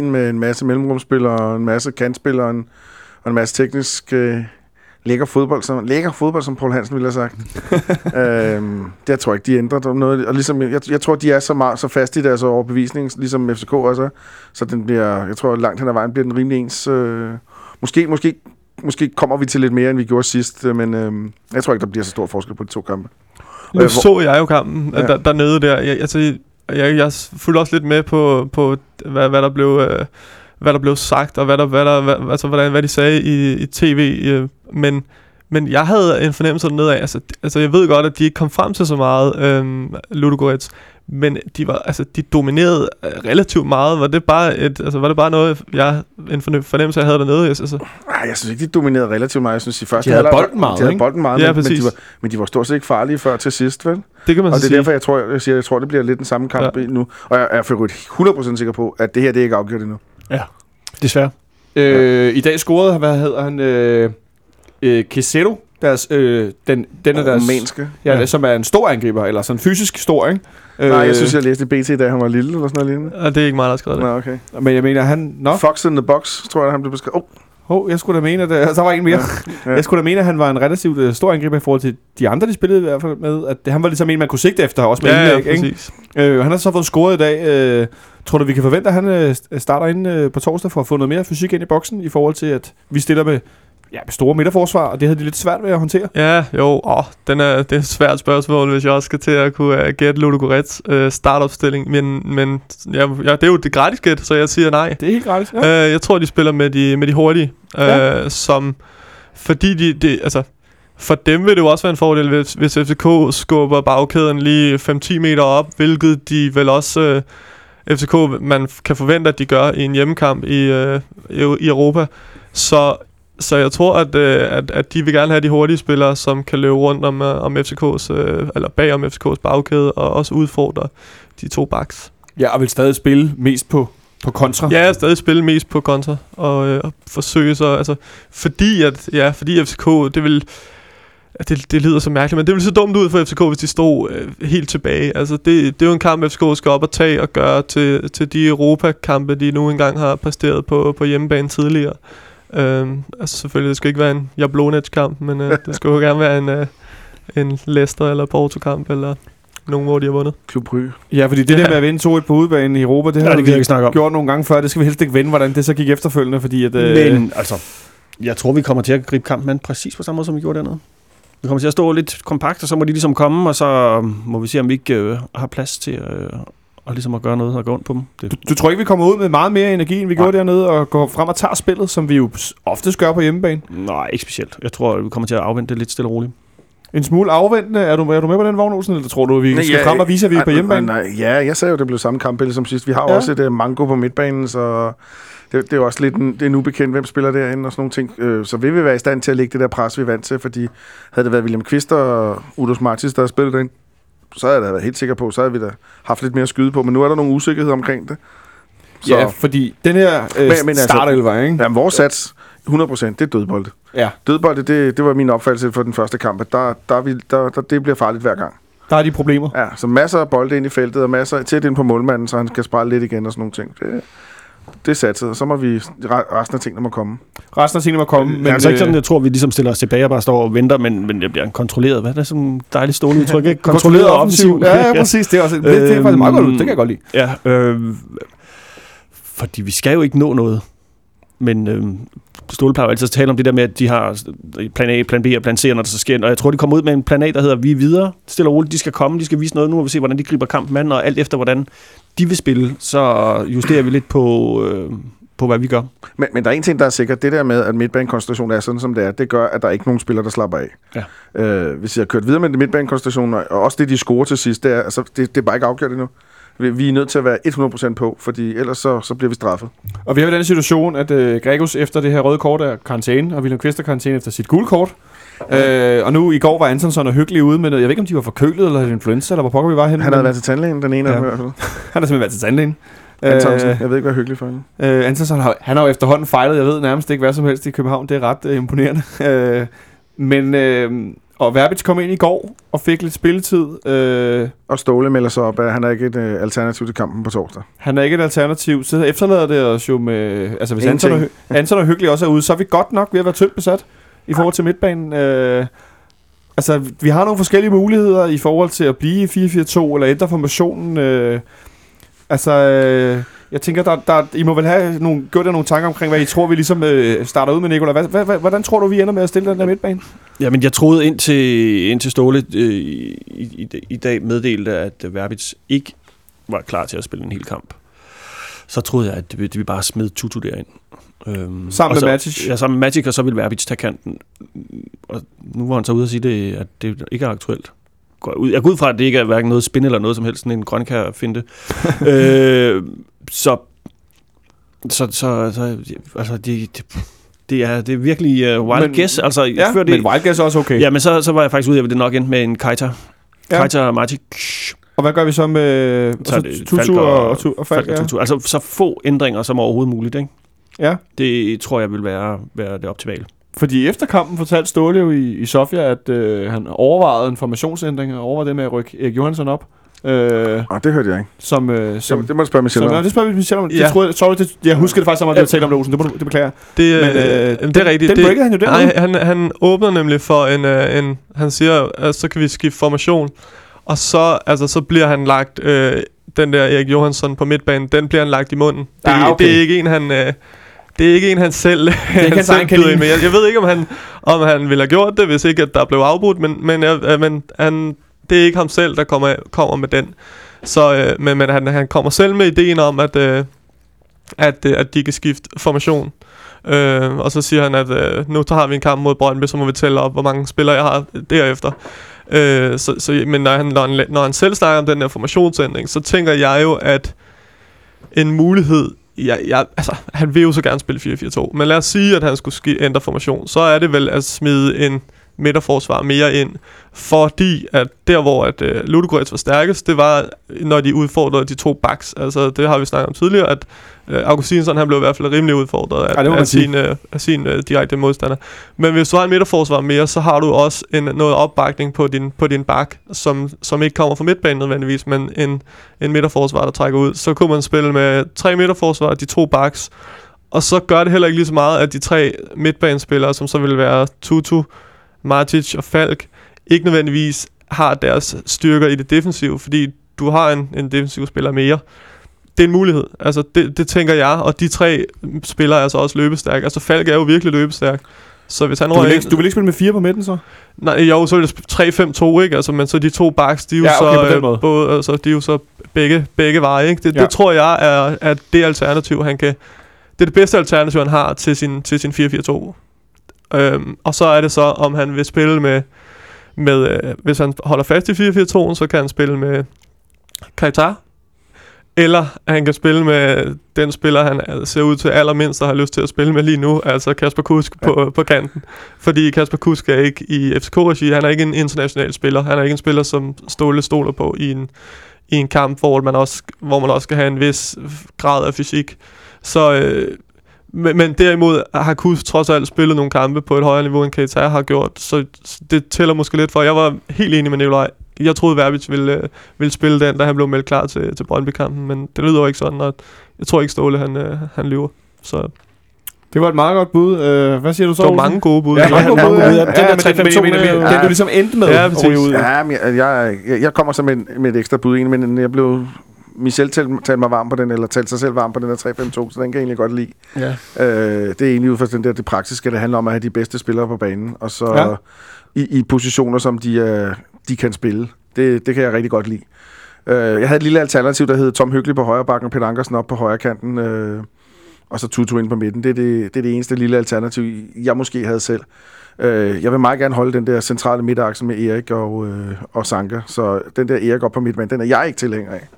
4-2-3-1 med en masse mellemrumspillere, og en masse kantspillere, og en, og en masse teknisk øh, lækker fodbold, som, lækker fodbold, som Paul Hansen ville have sagt. øhm, det tror jeg ikke, de ændrer noget. Og ligesom, jeg, jeg tror, de er så, meget, så fast i deres overbevisning, ligesom FCK også er. Så den bliver, jeg tror, langt hen ad vejen bliver den rimelig ens. Øh, måske, måske, måske kommer vi til lidt mere, end vi gjorde sidst, øh, men øh, jeg tror ikke, der bliver så stor forskel på de to kampe. Nu hvor- så jeg jo kampen Ja. ja. der, dernede der. Jeg, altså, jeg, jeg fulgte også lidt med på, på hvad, hvad der blev... Øh, hvad der blev sagt, og hvad, der, hvad, der, hvad, altså, hvordan, hvad de sagde i, i tv. Øh, men, men jeg havde en fornemmelse dernede af, altså, altså jeg ved godt, at de ikke kom frem til så meget, øh, Ludogorets, men de var altså de dominerede øh, relativt meget. Var det bare et altså var det bare noget jeg en fornem- fornemmelse jeg havde dernede? Altså, Ej, jeg synes ikke, de dominerede relativt meget. Jeg synes, i første De havde halvleg- bolden meget, De havde ikke? bolden meget, Ja, men, men, de var, men de var stort set ikke farlige før til sidst, vel? det kan man Og så det er sige. derfor, jeg tror, jeg, siger, jeg tror, det bliver lidt den samme kamp ja. nu. Og jeg er for øvrigt 100% sikker på, at det her det er ikke afgjort endnu. Desværre. Øh, I dag scorede, hvad hedder han, øh, øh, Quesero, deres, øh, den, den af deres, Romanske. ja, ja. som er en stor angriber, eller sådan fysisk stor, ikke? Nej, jeg synes, jeg læste i BT, da han var lille, eller sådan noget lignende. Og det er ikke mig, der har skrevet det. Nå, okay. Men jeg mener, han... Nå, Fox in the box, tror jeg, han blev beskrevet. Oh, oh, jeg skulle da mene, at... øh, Så var en mere. Ja. Jeg skulle da mene, at han var en relativt øh, stor angriber i forhold til de andre, de spillede i hvert fald med. At det, han var ligesom en, man kunne sigte efter, også med Ja, ja, indlæg, ikke? præcis. Øh, han har så fået scoret i dag. Øh, tror du, vi kan forvente, at han øh, starter ind øh, på torsdag for at få noget mere fysik ind i boksen, i forhold til, at vi stiller med, ja, med store midterforsvar, og det havde de lidt svært ved at håndtere? Ja, jo, åh, den er, det er et svært spørgsmål, hvis jeg også skal til at kunne uh, gætte Ludogorets uh, startopstilling. Men, men ja, ja, det er jo det gratis gæt, så jeg siger nej. Det er helt gratis. Ja. Uh, jeg tror, de spiller med de, med de hurtige, uh, ja. som, fordi de, de, altså, for dem vil det jo også være en fordel, hvis, hvis FCK skubber bagkæden lige 5-10 meter op, hvilket de vel også, uh, FCK, man kan forvente, at de gør i en hjemmekamp i, uh, i, Europa. Så så jeg tror, at, øh, at, at de vil gerne have de hurtige spillere, som kan løbe rundt om, øh, om FCK's, øh, eller bag om FCK's bagkæde, og også udfordre de to backs. ja, og vil stadig spille mest på, på kontra. Ja, jeg stadig spille mest på kontra, og, øh, og forsøge så, altså, fordi at, ja, fordi FCK, det vil, det, det lyder så mærkeligt, men det vil se dumt ud for FCK, hvis de stod øh, helt tilbage. Altså, det, det er jo en kamp, FCK skal op og tage og gøre til, til de Europa-kampe, de nu engang har præsteret på, på hjemmebane tidligere. Øhm, altså selvfølgelig, det skal ikke være en Jablonec-kamp, men øh, det skal jo gerne være en, øh, en Leicester eller Porto-kamp, eller nogen, hvor de har vundet. Klub Brygge. Ja, fordi det Ja. der med at vinde 2-1 på udebane i Europa, det har det vi ikke snakke om. gjort nogle gange før. Det skal vi helst ikke vende, hvordan det så gik efterfølgende, fordi at... Øh, Men altså, jeg tror, vi kommer til at gribe kampen an præcis på samme måde, som vi gjorde dernede. Vi kommer til at stå lidt kompakt, og så må de ligesom komme, og så må vi se, om vi ikke øh, har plads til øh, og ligesom at gøre noget og gå ondt på dem. Det, du, du tror ikke, vi kommer ud med meget mere energi, end vi Nej. gjorde dernede, og går frem og tager spillet, som vi jo oftest gør på hjemmebane? nej, ikke specielt. Jeg tror, vi kommer til at afvente det lidt stille og roligt. En smule afventende. Er du, er du med på den vogn, Olsen, eller tror du, vi Nej, skal ja, frem og vise, at vi er på hjemmebane? Nej, nej, ja, jeg sagde jo, det blev samme kampbillede som sidst. Vi har Ja. ja. også et uh, mango på midtbanen, så det, det er jo også lidt en, det er en ubekendt, hvem spiller derinde og sådan nogle ting. Øh, så vil vi være i stand til at lægge det der pres, vi er vant til, fordi havde det været William Kvist og Udos Martins, der havde spillet derinde, så havde jeg da været helt sikker på, så havde vi da haft lidt mere at skyde på, men nu er der nogle usikkerheder omkring det. Så, Ja, fordi den her øh, Men- men altså- startelver, ikke? Jamen, vores sats, 100%, det er dødbolde. Ja. Dødbolde, det, det var min opfattelse for den første kamp, at der, der, er vi, der, der, det bliver farligt hver gang. Der er de problemer. Ja, så masser af bolde ind i feltet, og masser tæt ind på målmanden, så han kan sprælle lidt igen og sådan nogle ting. Det, det er satset, og så må vi re- resten af tingene må komme. Resten af tingene må komme. Men, altså ikke sådan, jeg tror, vi ligesom stiller os tilbage og bare står og venter, men, men det bliver en kontrolleret, hvad er det sådan en dejligt stående udtryk, ikke? Kontrolleret offensiv. Ja, ja, præcis. Det er, også, det, det er faktisk meget godt ud. Det kan jeg godt lide. Ja, øh, fordi vi skal jo ikke nå noget. Men øh, Ståle plejer altid at tale om det der med, at de har plan A, plan B og plan C, når der så sker. Og jeg tror, de kommer ud med en plan A, der hedder, vi er videre, stille og roligt, de skal komme, de skal vise noget. Nu må vi se, hvordan de griber kampen an, og alt efter, hvordan de vil spille, så justerer vi lidt på, øh, på hvad vi gør. Men, men der er en ting, der er sikkert. Det der med, at midtbanekonstellationen er sådan, som det er, det gør, at der er ikke nogen spillere, der slapper af. Ja. Øh, hvis jeg har kørt videre med midtbanekonstellationen, og også det, de scorer til sidst, det er, altså, det, det er bare ikke afgjort endnu. Vi, vi er nødt til at være 100% på, fordi ellers så, så bliver vi straffet. Og vi har jo den situation, at øh, Gregus efter det her røde kort er karantæne, og William Kvist er karantæne efter sit gule kort. Øh, og nu i går var Antonsson og Hyggelig ude med noget. Jeg ved ikke, om de var forkølet eller influenza, eller hvor pokker vi var henne. Han havde været til tandlægen, den ene Ja. af dem i hvert fald. han har simpelthen været til tandlægen. Antonsen. Øh, Jeg ved ikke, hvad hyggelig for hende. øh, Antonsson har, han har jo efterhånden fejlet, jeg ved nærmest ikke hvad som helst i København. Det er ret øh, imponerende. Øh, men, øh, og Verbitz kom ind i går og fik lidt spilletid. Øh, Og Ståle melder sig op, at han er ikke et uh, alternativ til kampen på torsdag. Han er ikke et alternativ. Så efterlader det os jo med... Altså, hvis. Anton og, Anton og Hyggelig også er ude, så er vi godt nok ved at være tyndt besat i forhold til midtbanen. Øh, altså, vi har nogle forskellige muligheder i forhold til at blive i 4-4-2 eller ændre formationen. Øh, altså, øh, jeg tænker, der, der, I må vel have nogle, gjort jer nogle tanker omkring, hvad I tror, vi ligesom øh, starter ud med, Nicolai. Hvad, hvad, hvad, hvordan tror du, vi ender med at stille den der midtbane? Jamen, jeg troede indtil, indtil Ståle øh, i, i, i dag meddelte, at Verbits ikke var klar til at spille en hel kamp. Så troede jeg, at vi bare smed Tutu derind. Øhm, Sammen og med så, Matic? Ja, sammen med Matic, og så ville Verbitz tage kanten. Og nu var han så ude og sige, det, at det ikke er aktuelt. Går jeg går ud fra, at det ikke er hverken noget spin eller noget som helst, sådan en grønkær finde. øh, så, så, så, så, altså, det, det, det, er, det er virkelig uh, wild Men- guess. Altså, Ja, før det, men Wildgas er også okay. Ja, men så, så var jeg faktisk ude af, at det nok endte med en Keita. Ja. Ja. Keita og hvad gør vi så med Så så Tutu og, og- og, og Falk? Falk Ja. Tutu. Altså så få ændringer som overhovedet muligt. Ikke? Ja. Det tror jeg vil være, være det optimale. Fordi efter kampen fortalte Ståle jo i, i Sofia, at øh, han overvejede en formationsændring, og overvejede det med at rykke Erik Johansson op. Øh, Og det hørte jeg ikke. som, øh, som, Det, det må du spørge Michelle som, ja, om. det spørger vi Michelle om. Det Ja. troede, jeg, sorry, det, jeg husker det faktisk som om, at vi Ja. har talt om det, Olsen. Det, det beklager jeg. Det, Men, Men, øh, øh, den- det er rigtigt. den det, breakede han jo Nej, derude. han, han åbner nemlig for en, øh, en han siger, at så kan vi skifte formation, og så, altså, så bliver han lagt, øh, den der Erik Johansson på midtbanen, den bliver han lagt i munden. Det, Ah, okay. det er ikke en, han... Øh, det er ikke en, han selv, han hans selv egen byder kanin. ind med. Jeg, jeg ved ikke, om han, om han ville have gjort det, hvis ikke at der blev afbrudt, men, men, øh, men han, det er ikke ham selv, der kommer, kommer med den. Så, øh, men, men han, han kommer selv med ideen om, at, øh, at, øh, at de kan skifte formation. Øh, og så siger han, at øh, nu har vi en kamp mod Brøndby, så må vi tælle op, hvor mange spillere jeg har derefter. Øh, så, så, men når han, når, han, når han selv snakker om den her formationsændring, så tænker jeg jo, at en mulighed, jeg, jeg, altså, han vil jo så gerne spille 4-4-2, men lad os sige, at han skulle ski, ændre formation, så er det vel at smide en midterforsvar mere ind, fordi at der, hvor at, øh, Ludogorets var stærkest, det var, når de udfordrede de to backs. Altså, det har vi snakket om tidligere, at øh, Augustinsson, han blev i hvert fald rimelig udfordret af, Ja, af sin, øh, af sin øh, direkte modstander. Men hvis du har en midterforsvar mere, så har du også en, noget opbakning på din, på din bak, som, som ikke kommer fra midtbanen nødvendigvis, men en, en midterforsvar, der trækker ud. Så kunne man spille med tre midterforsvar, de to backs, og så gør det heller ikke lige så meget, at de tre midtbanespillere, som så vil være Tutu, Matic og Falk, ikke nødvendigvis har deres styrker i det defensive, fordi du har en, en defensiv spiller mere. Det er en mulighed. Altså, det, det tænker jeg, og de tre spillere er altså også løbestærke. Altså, Falk er jo virkelig løbestærk. Så hvis han Du vil, ikke, du vil ikke spille med fire på midten, så? Nej, jo, så er det 3-5-2, ikke? Altså, men så de to backs, de er jo Ja, okay, så øh, både, altså, de er jo så begge, begge veje, ikke? Det, Ja. det tror jeg er, er det alternativ, han kan... Det er det bedste alternativ, han har til sin, til sin 4-4-2. Øhm, og så er det så, om han vil spille med... med øh, hvis han holder fast i 4-4-2'en, så kan han spille med Kajtar. Eller han kan spille med den spiller, han ser ud til allermindst at have lyst til at spille med lige nu, altså Kasper Kusk ja. på, på kanten. Fordi Kasper Kusk er ikke i FCK-regi, han er ikke en international spiller. Han er ikke en spiller, som Ståle stoler på i en, i en kamp, hvor man, også, hvor man også skal have en vis grad af fysik. Så, øh, men, men derimod har Kusk trods alt spillet nogle kampe på et højere niveau, end Keita har gjort. Så så det tæller måske lidt for. Jeg var helt enig med Nikolaj. Jeg troede, Verbitz ville, øh, ville spille den, da han blev meldt klar til, til Brøndby-kampen, men det lyder jo ikke sådan, og jeg tror ikke, Ståle han, øh, han lyver. Så Det var et meget godt bud. Øh, hvad siger du så, der var Olsen? mange gode bud. Ja, mange gode bud, ja, Den der men det- 3-5-2, men- den, men- den du ligesom endte med Ja, ud. Ja, men jeg, jeg, jeg, kommer så med, en- med et ekstra bud ind, men jeg blev... Michel talte, mig varm på den, eller talte sig selv varm på den der 3-5-2, så den kan jeg egentlig godt lide. Ja. Øh, det er egentlig ud fra den der, det praktiske, det handler om at have de bedste spillere på banen, og så Ja. i, i positioner, som de, øh, de kan spille. Det, det kan jeg rigtig godt lide. Øh, jeg havde et lille alternativ, der hed Tom Hyggelig på højre bakken og Peter Ankersen op på højre kanten, øh, og så Tutu ind på midten. Det er det, det er det eneste lille alternativ, jeg måske havde selv. Øh, jeg vil meget gerne holde den der centrale midtakse med Erik og, øh, og Sanka, så den der Erik op på midtbanen, den er jeg ikke tilhænger af.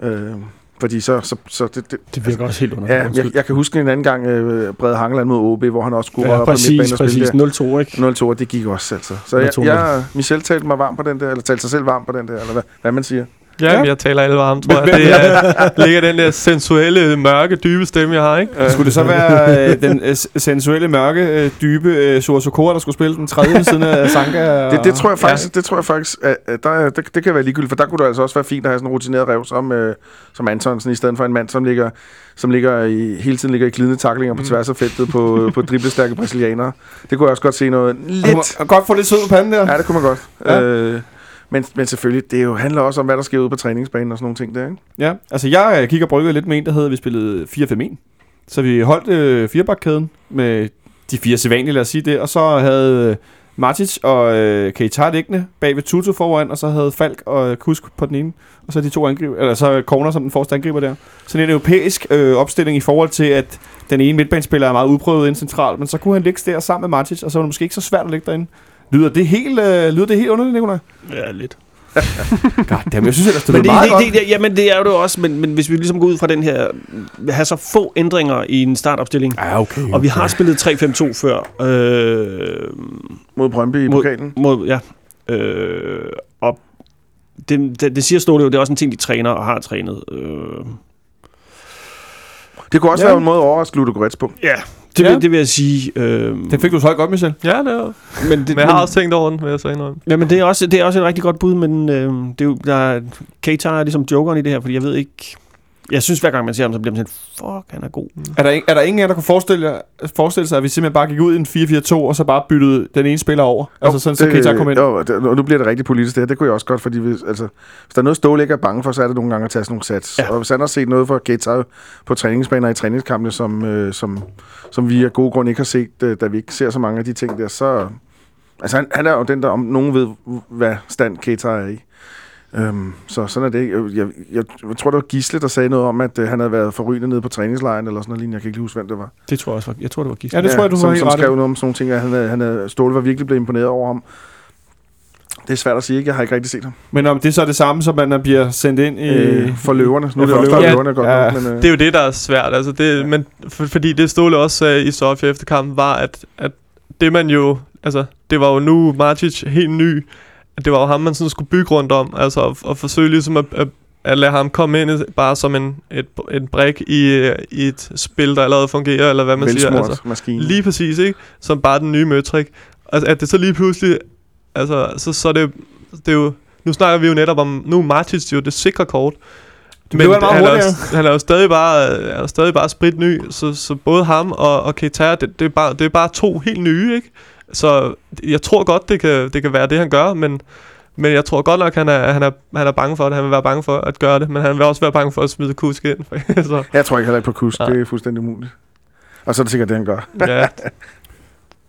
Øh, fordi så, så, så det, det, Det virker også helt under. ja, jeg, jeg, kan huske en anden gang, øh, Brede Hangeland mod OB, hvor han også skulle ja, røre på midtbanen præcis, og spille præcis. der. 0-2, ikke? 0-2, og det gik også, altså. Så jeg, 0-2, jeg, Michel talte mig varm på den der, eller talte sig selv varm på den der, eller hvad, hvad man siger. Ja, Ja. ja. jeg taler alle varme, tror jeg. Det er, ligger den der sensuelle, mørke, dybe stemme, jeg har, ikke? Skulle det så være øh, den øh, sensuelle, mørke, øh, dybe øh, Sokora, der skulle spille den tredje ved siden af Sanka? Det, det tror jeg faktisk, det tror jeg faktisk, at, at der, er- det, det kan være ligegyldigt, for der kunne det altså også være fint at have sådan en rutineret rev som, øh, som Antonsen, i stedet for en mand, som ligger, som ligger i, hele tiden ligger i glidende taklinger på tværs af feltet på, på driblestærke brasilianere. Det kunne jeg også godt se noget Lidt. Man godt få lidt sød på panden der. Ja, det kunne man godt. Ja. Ja. Øh, men, men selvfølgelig, det jo handler også om, hvad der sker ude på træningsbanen og sådan nogle ting der, ikke? Ja, altså jeg øh, kigger brygget lidt med en, der hedder, at vi spillede 4-5-1. Så vi holdt øh, firebakkæden med de fire sædvanlige, lad os sige det. Og så havde øh, Matic og øh, Keita liggende bag ved Tutu foran, og så havde Falk og øh, Kusk på den ene. Og så de to angriber, eller så Corner som den forreste angriber der. Sådan en europæisk øh, opstilling i forhold til, at den ene midtbanespiller er meget udprøvet ind centralt, men så kunne han ligge der sammen med Matic, og så var det måske ikke så svært at ligge derinde. Lyder det helt, øh, lyder det helt underligt, Nikolaj? Ja, lidt. Goddammit, jeg synes ellers, det Men det, meget godt. det, det, jamen, det er jo det også, men, men hvis vi ligesom går ud fra den her, have så få ændringer i en startopstilling, Ja, okay. og vi har spillet 3-5-2 før, øh, Mod Brøndby i Mod- pokalen. mod, ja, øh, og det, det, det siger Ståle jo, det er også en ting, de træner og har trænet. Øh, Det kunne også Ja. være en måde at overraske Ludo Goretz på. ja, det, Ja. Vil, det vil jeg sige. Øh, Det fik du så godt, Michel. Ja, det er men, det, Men jeg har også tænkt over den, vil jeg så indrømme. Ja, men det er også, det er også et rigtig godt bud, men øh, det er jo, der, er- Keita er ligesom jokeren i det her, fordi jeg ved ikke... Jeg synes, hver gang man ser ham, så bliver man sådan, fuck, han er god. Er der, er der ingen af jer, der kunne forestille, jer, forestille sig, at vi simpelthen bare gik ud i en 4-4-2, og så bare byttede den ene spiller over? altså sådan, så det, Keita kom ind. Jo, det, og nu bliver det rigtig politisk det her. Det kunne jeg også godt, fordi hvis, altså, hvis der er noget, Ståle ikke er bange for, så er det nogle gange at tage sådan nogle sats. Ja. Ja. Og hvis han har set noget fra Keita på træningsbaner i træningskampene, som, øh, som, som vi af gode grunde ikke har set, øh, da vi ikke ser så mange af de ting der, så... Altså, han, han er jo den, der om nogen ved, hvad stand Keita er i. Øhm, så sådan er det. Jeg, jeg, jeg, jeg tror, det var Gisle, der sagde noget om, at øh, han havde været forrygende nede på træningslejren, eller sådan noget lignende. Jeg kan ikke lige huske, hvem det var. Det tror jeg også var, jeg tror, det var Gisle. Ja, det tror jeg, du som, var helt som i. skrev noget om sådan nogle ting, at han, havde- han havde, Ståle var virkelig blevet imponeret over ham. Det er svært at sige, ikke? Jeg har ikke rigtig set ham. Men om det så er det samme, som man bliver sendt ind i... Øh, for løverne. Nu er Ja, det for også der, løverne. løverne er godt Ja. nok, men, øh, Det er jo det, der er svært. Altså det, men for, fordi det Ståle også sagde i Sofia efter kampen, var, at, at det man jo... Altså, det var jo nu Martic helt ny. Det var jo ham, man sådan skulle bygge rundt om. Altså, at forsøge ligesom at, at, at lade ham komme ind bare som en, et, en brik i, i et spil, der allerede fungerer, eller hvad man siger. velsmurt Altså, maskine. Lige præcis, ikke? Som bare den nye møtrik. Altså, at det så lige pludselig... Altså, så, så det, det er jo... Nu snakker vi jo netop om... Nu er Martins jo det sikre kort. Men blev han er jo, han er jo stadig bare, er jo stadig bare sprit ny, så, så både ham og, og Keita, det, det, er bare, det er bare to helt nye, ikke? Så jeg tror godt, det kan, det kan være det, han gør, men, men jeg tror godt nok, han er, han, er, han er bange for det. Han vil være bange for at gøre det, men han vil også være bange for at smide kusk ind. så, Jeg tror ikke heller ikke på kusk. Nej. Det er fuldstændig umuligt. Og så er det sikkert det, han gør. ja,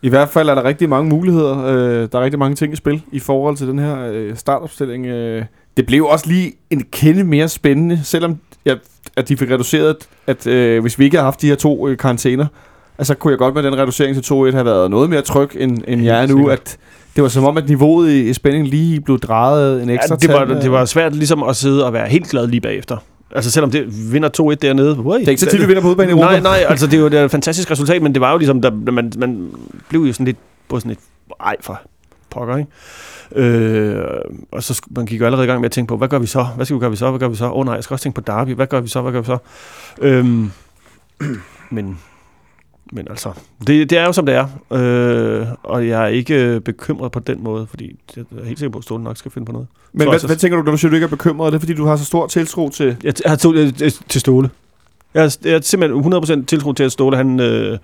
I hvert fald er der rigtig mange muligheder. Øh, der er rigtig mange ting i spil i forhold til den her øh, startopstilling. Øh, det blev også lige en kende mere spændende, selvom ja, at de fik reduceret, at øh, hvis vi ikke havde haft de her to øh, karantæner, altså kunne jeg godt med den reducering til 2-1 have været noget mere tryg, end, end jeg er nu. At det var som om, at niveauet i, i spændingen lige blev drejet en ekstra Ja, det, var, tand, øh. det var svært ligesom at sidde og være helt glad lige bagefter. Altså selvom det vinder 2-1 dernede. Ui, Det er ikke så tit, vi vinder på udebane i Europa. Nej, nej, altså det er jo det er et fantastisk resultat, men det var jo ligesom, der, man, man blev jo sådan lidt på sådan et, ej for pokker, ikke? Øh, og så man gik jo allerede i gang med at tænke på, hvad gør vi så? Hvad skal vi gøre vi så? Hvad gør vi så? Åh oh, nej, jeg skal også tænke på Derby. Hvad gør vi så? Hvad gør vi så? Øhm, men, men altså, det, det er jo som det er. Øh, og jeg er ikke øh, bekymret på den måde, fordi jeg er helt sikker på, at Ståle nok skal finde på noget. Men hvad, hvad tænker du, når du siger, du ikke er bekymret? Er det, fordi du har så stor tiltro til... Jeg, jeg har to, øh, øh, til Ståle. Jeg har, jeg har simpelthen 100% tiltro til, at Ståle, han, øh,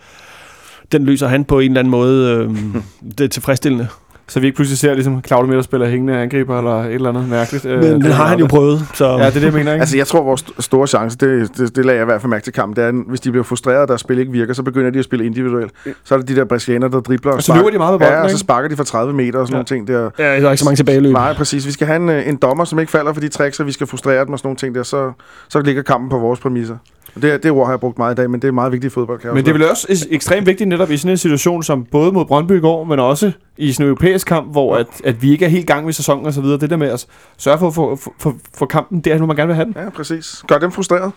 den løser han på en eller anden måde. Øh, det er tilfredsstillende. Så vi ikke pludselig ser ligesom Claudio Miller spiller hængende angriber eller et eller andet mærkeligt. øh, Men det har han jo prøvet. Så. Ja, det er det, jeg mener, ikke? Altså, jeg tror, vores st- store chance, det, det, det lagde jeg i hvert fald mærke til kampen, det er, at hvis de bliver frustreret, og deres spil ikke virker, så begynder de at spille individuelt. Så er det de der brasilianere, der dribler og Og så løber de meget med bolden, Ja, og så sparker de fra 30 meter og sådan Ja. nogle ting der. Ja, der er ikke så mange tilbageløb. Nej, præcis. Vi skal have en, øh, en dommer, som ikke falder for de tricks, og vi skal frustrere dem og sådan nogle ting der, så, så ligger kampen på vores præmisser. Det, det ord har jeg brugt meget i dag, men det er meget vigtigt i fodbold. Men det er vel også ekstremt vigtigt netop i sådan en situation som både mod Brøndby i går, men også i sådan en europæisk europæisk kamp, hvor at, at vi ikke er helt gang med sæsonen og så videre. Det der med at sørge for at få, få, få, få kampen der, nu man gerne vil have den. Ja, præcis. Gør dem frustreret.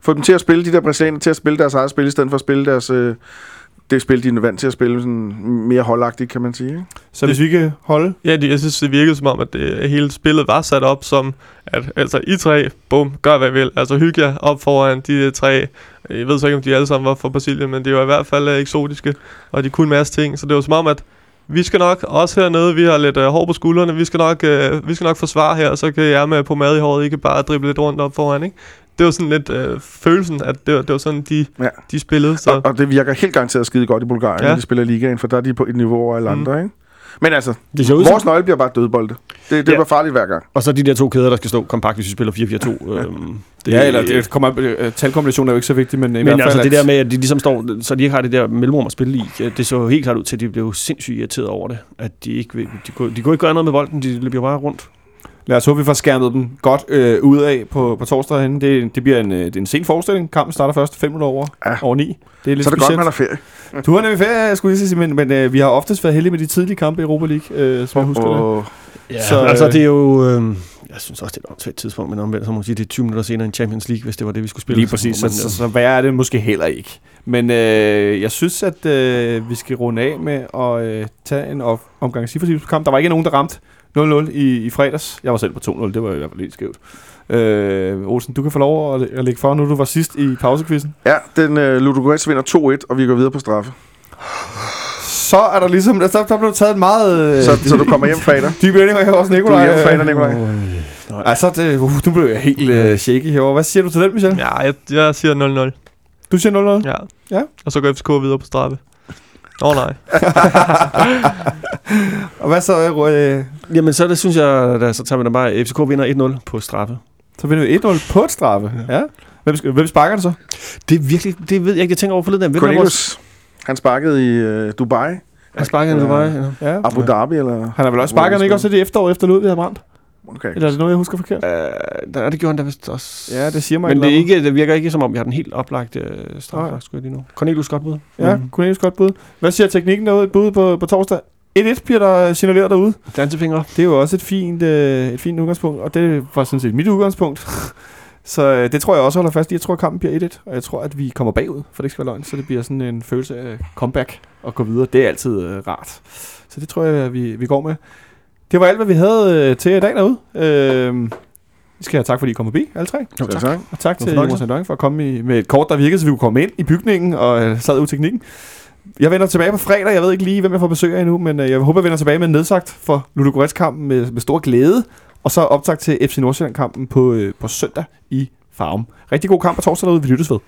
Få dem til at spille, de der brasilianere, til at spille deres eget spil, i stedet for at spille deres... Øh, det spil, de er vant til at spille sådan mere holdagtigt, kan man sige. Ikke? Så hvis vi kan holde... Ja, det, jeg synes, det virkede som om, at det, hele spillet var sat op som, at altså I tre, bum, gør hvad I vil. Altså hygge jer op foran de tre. Jeg ved så ikke, om de alle sammen var fra Brasilien, men de var i hvert fald uh, eksotiske, og de kunne en masse ting. Så det var som om, at vi skal nok, også hernede, vi har lidt uh, hår på skuldrene, vi skal, nok, uh, vi skal nok forsvare her, så kan jeg med på mad i håret, I kan bare drible lidt rundt op foran, ikke? Det var sådan lidt øh, følelsen, at det var, det var sådan, de, Ja. de spillede. Så. Og, og det virker helt garanteret skide godt i Bulgarien. Ja. når de spiller ligaen, for der er de på et niveau over alle Mm. andre, ikke? Men altså, Det ser ud vores som, nøgle bliver bare dødbolde. Det, det Ja. var farligt hver gang. og så de der to kæder, der skal stå kompakt, hvis vi spiller 4-4-2. øhm, Det, ja, eller det kommer, øh, talkombinationen er jo ikke så vigtig, men, i Men hvert fald, altså det der med, at de ligesom står, så de ikke har det der mellemrum at spille i, øh, det så helt klart ud til, at de blev sindssygt irriteret over det. At de ikke de kunne, de kunne ikke gøre noget med bolden, de løb jo bare rundt. Lad os håbe, vi får skærmet dem godt øh, ud af på, på torsdag henne. Det, det bliver en, øh, det er en sen forestilling. Kampen starter først 5 minutter over, Ja. over 9. Det er lidt Så er det godt, specielt. man har ferie. Du har nemlig ferie, jeg skulle lige sige, men, men øh, vi har oftest været heldige med de tidlige kampe i Europa League, øh, som jeg husker det. Og, Ja, Så, så, altså øh, det er jo, øh, jeg synes også, det er et åndssvagt tidspunkt, men omvendt, så må man sige, det er 20 minutter senere end Champions League, hvis det var det, vi skulle spille. Lige præcis, så, må så, så værre er det måske heller ikke. Men øh, jeg synes, at øh, vi skal runde af med at øh, tage en op- omgang kamp. Der var ikke nogen, der ramte 0-0 i, i fredags. Jeg var selv på 2-0, det var i hvert fald lidt skævt. Øh, Olsen, du kan få lov at, at lægge for, nu du var sidst i pausekvisten. ja, den uh, Ludogorets vinder 2-1, og vi går videre på straffe. Så er der ligesom, der, der blev taget meget øh, Så, så du kommer hjem fredag. dyb ending her hos Du Nikolaj. er hjemme fredag, Nikolaj. Nej. Altså, det, uh, nu blev jeg helt øh, shaky herovre. Hvad siger du til den, Michel? Ja, jeg, jeg siger 0-0. Du siger 0-0? Ja. Ja. Og så går FCK videre på straffe. Åh oh, nej. Og hvad så? Øh, Jamen så det synes jeg, da, så tager vi da bare, FCK vinder 1-0 på straffe. så vinder vi 1-0 på et straffe. Ja. Hvem, skal- hvem sparker det så? Det er virkelig, det ved jeg ikke, jeg tænker over forleden. Hvem vores, Cornelius, han sparkede i uh, Dubai, han sparker en Dubai. Ja. Ja. Abu Dhabi, eller... Han har vel også sparket ikke også i det efterår efter Ludvig havde brændt? Okay. Eller er det noget, jeg husker forkert? Uh, der, det gjorde han da vist også. Ja, det siger mig Men et det, er ikke, det virker ikke som om, vi har den helt oplagt uh, straffe, Nej. skulle jeg lige nu. Cornelius godt bud. Ja, Mm. Cornelius godt bud. Hvad siger teknikken derude? Bud på, på torsdag? 1-1 bliver der signaleret derude. Dansefingre. Det er jo også et fint, øh, et fint udgangspunkt, og det var sådan set mit udgangspunkt. så øh, det tror jeg også holder fast i. Jeg tror, at kampen bliver 1-1, og jeg tror, at vi kommer bagud, for det ikke skal være løgn. Så det bliver sådan en følelse af comeback og gå videre. Det er altid øh, rart. Så det tror jeg, at vi, vi går med. Det var alt, hvad vi havde øh, til i dag derude. Øh, vi skal have tak, fordi I kom forbi, alle tre. Jo, tak. tak. Og tak til. Jonas Andong for at komme i, med et kort, der virkede, så vi kunne komme ind i bygningen og øh, sad ud i teknikken. Jeg vender tilbage på fredag. Jeg ved ikke lige, hvem jeg får besøg af endnu, men øh, jeg håber, jeg vender tilbage med en nedsagt for Ludogorets-kampen med, med stor glæde. Og så optag til FC Nordsjælland-kampen på, øh, på søndag i Farum. Rigtig god kamp på torsdag derude. Vi lyttes ved.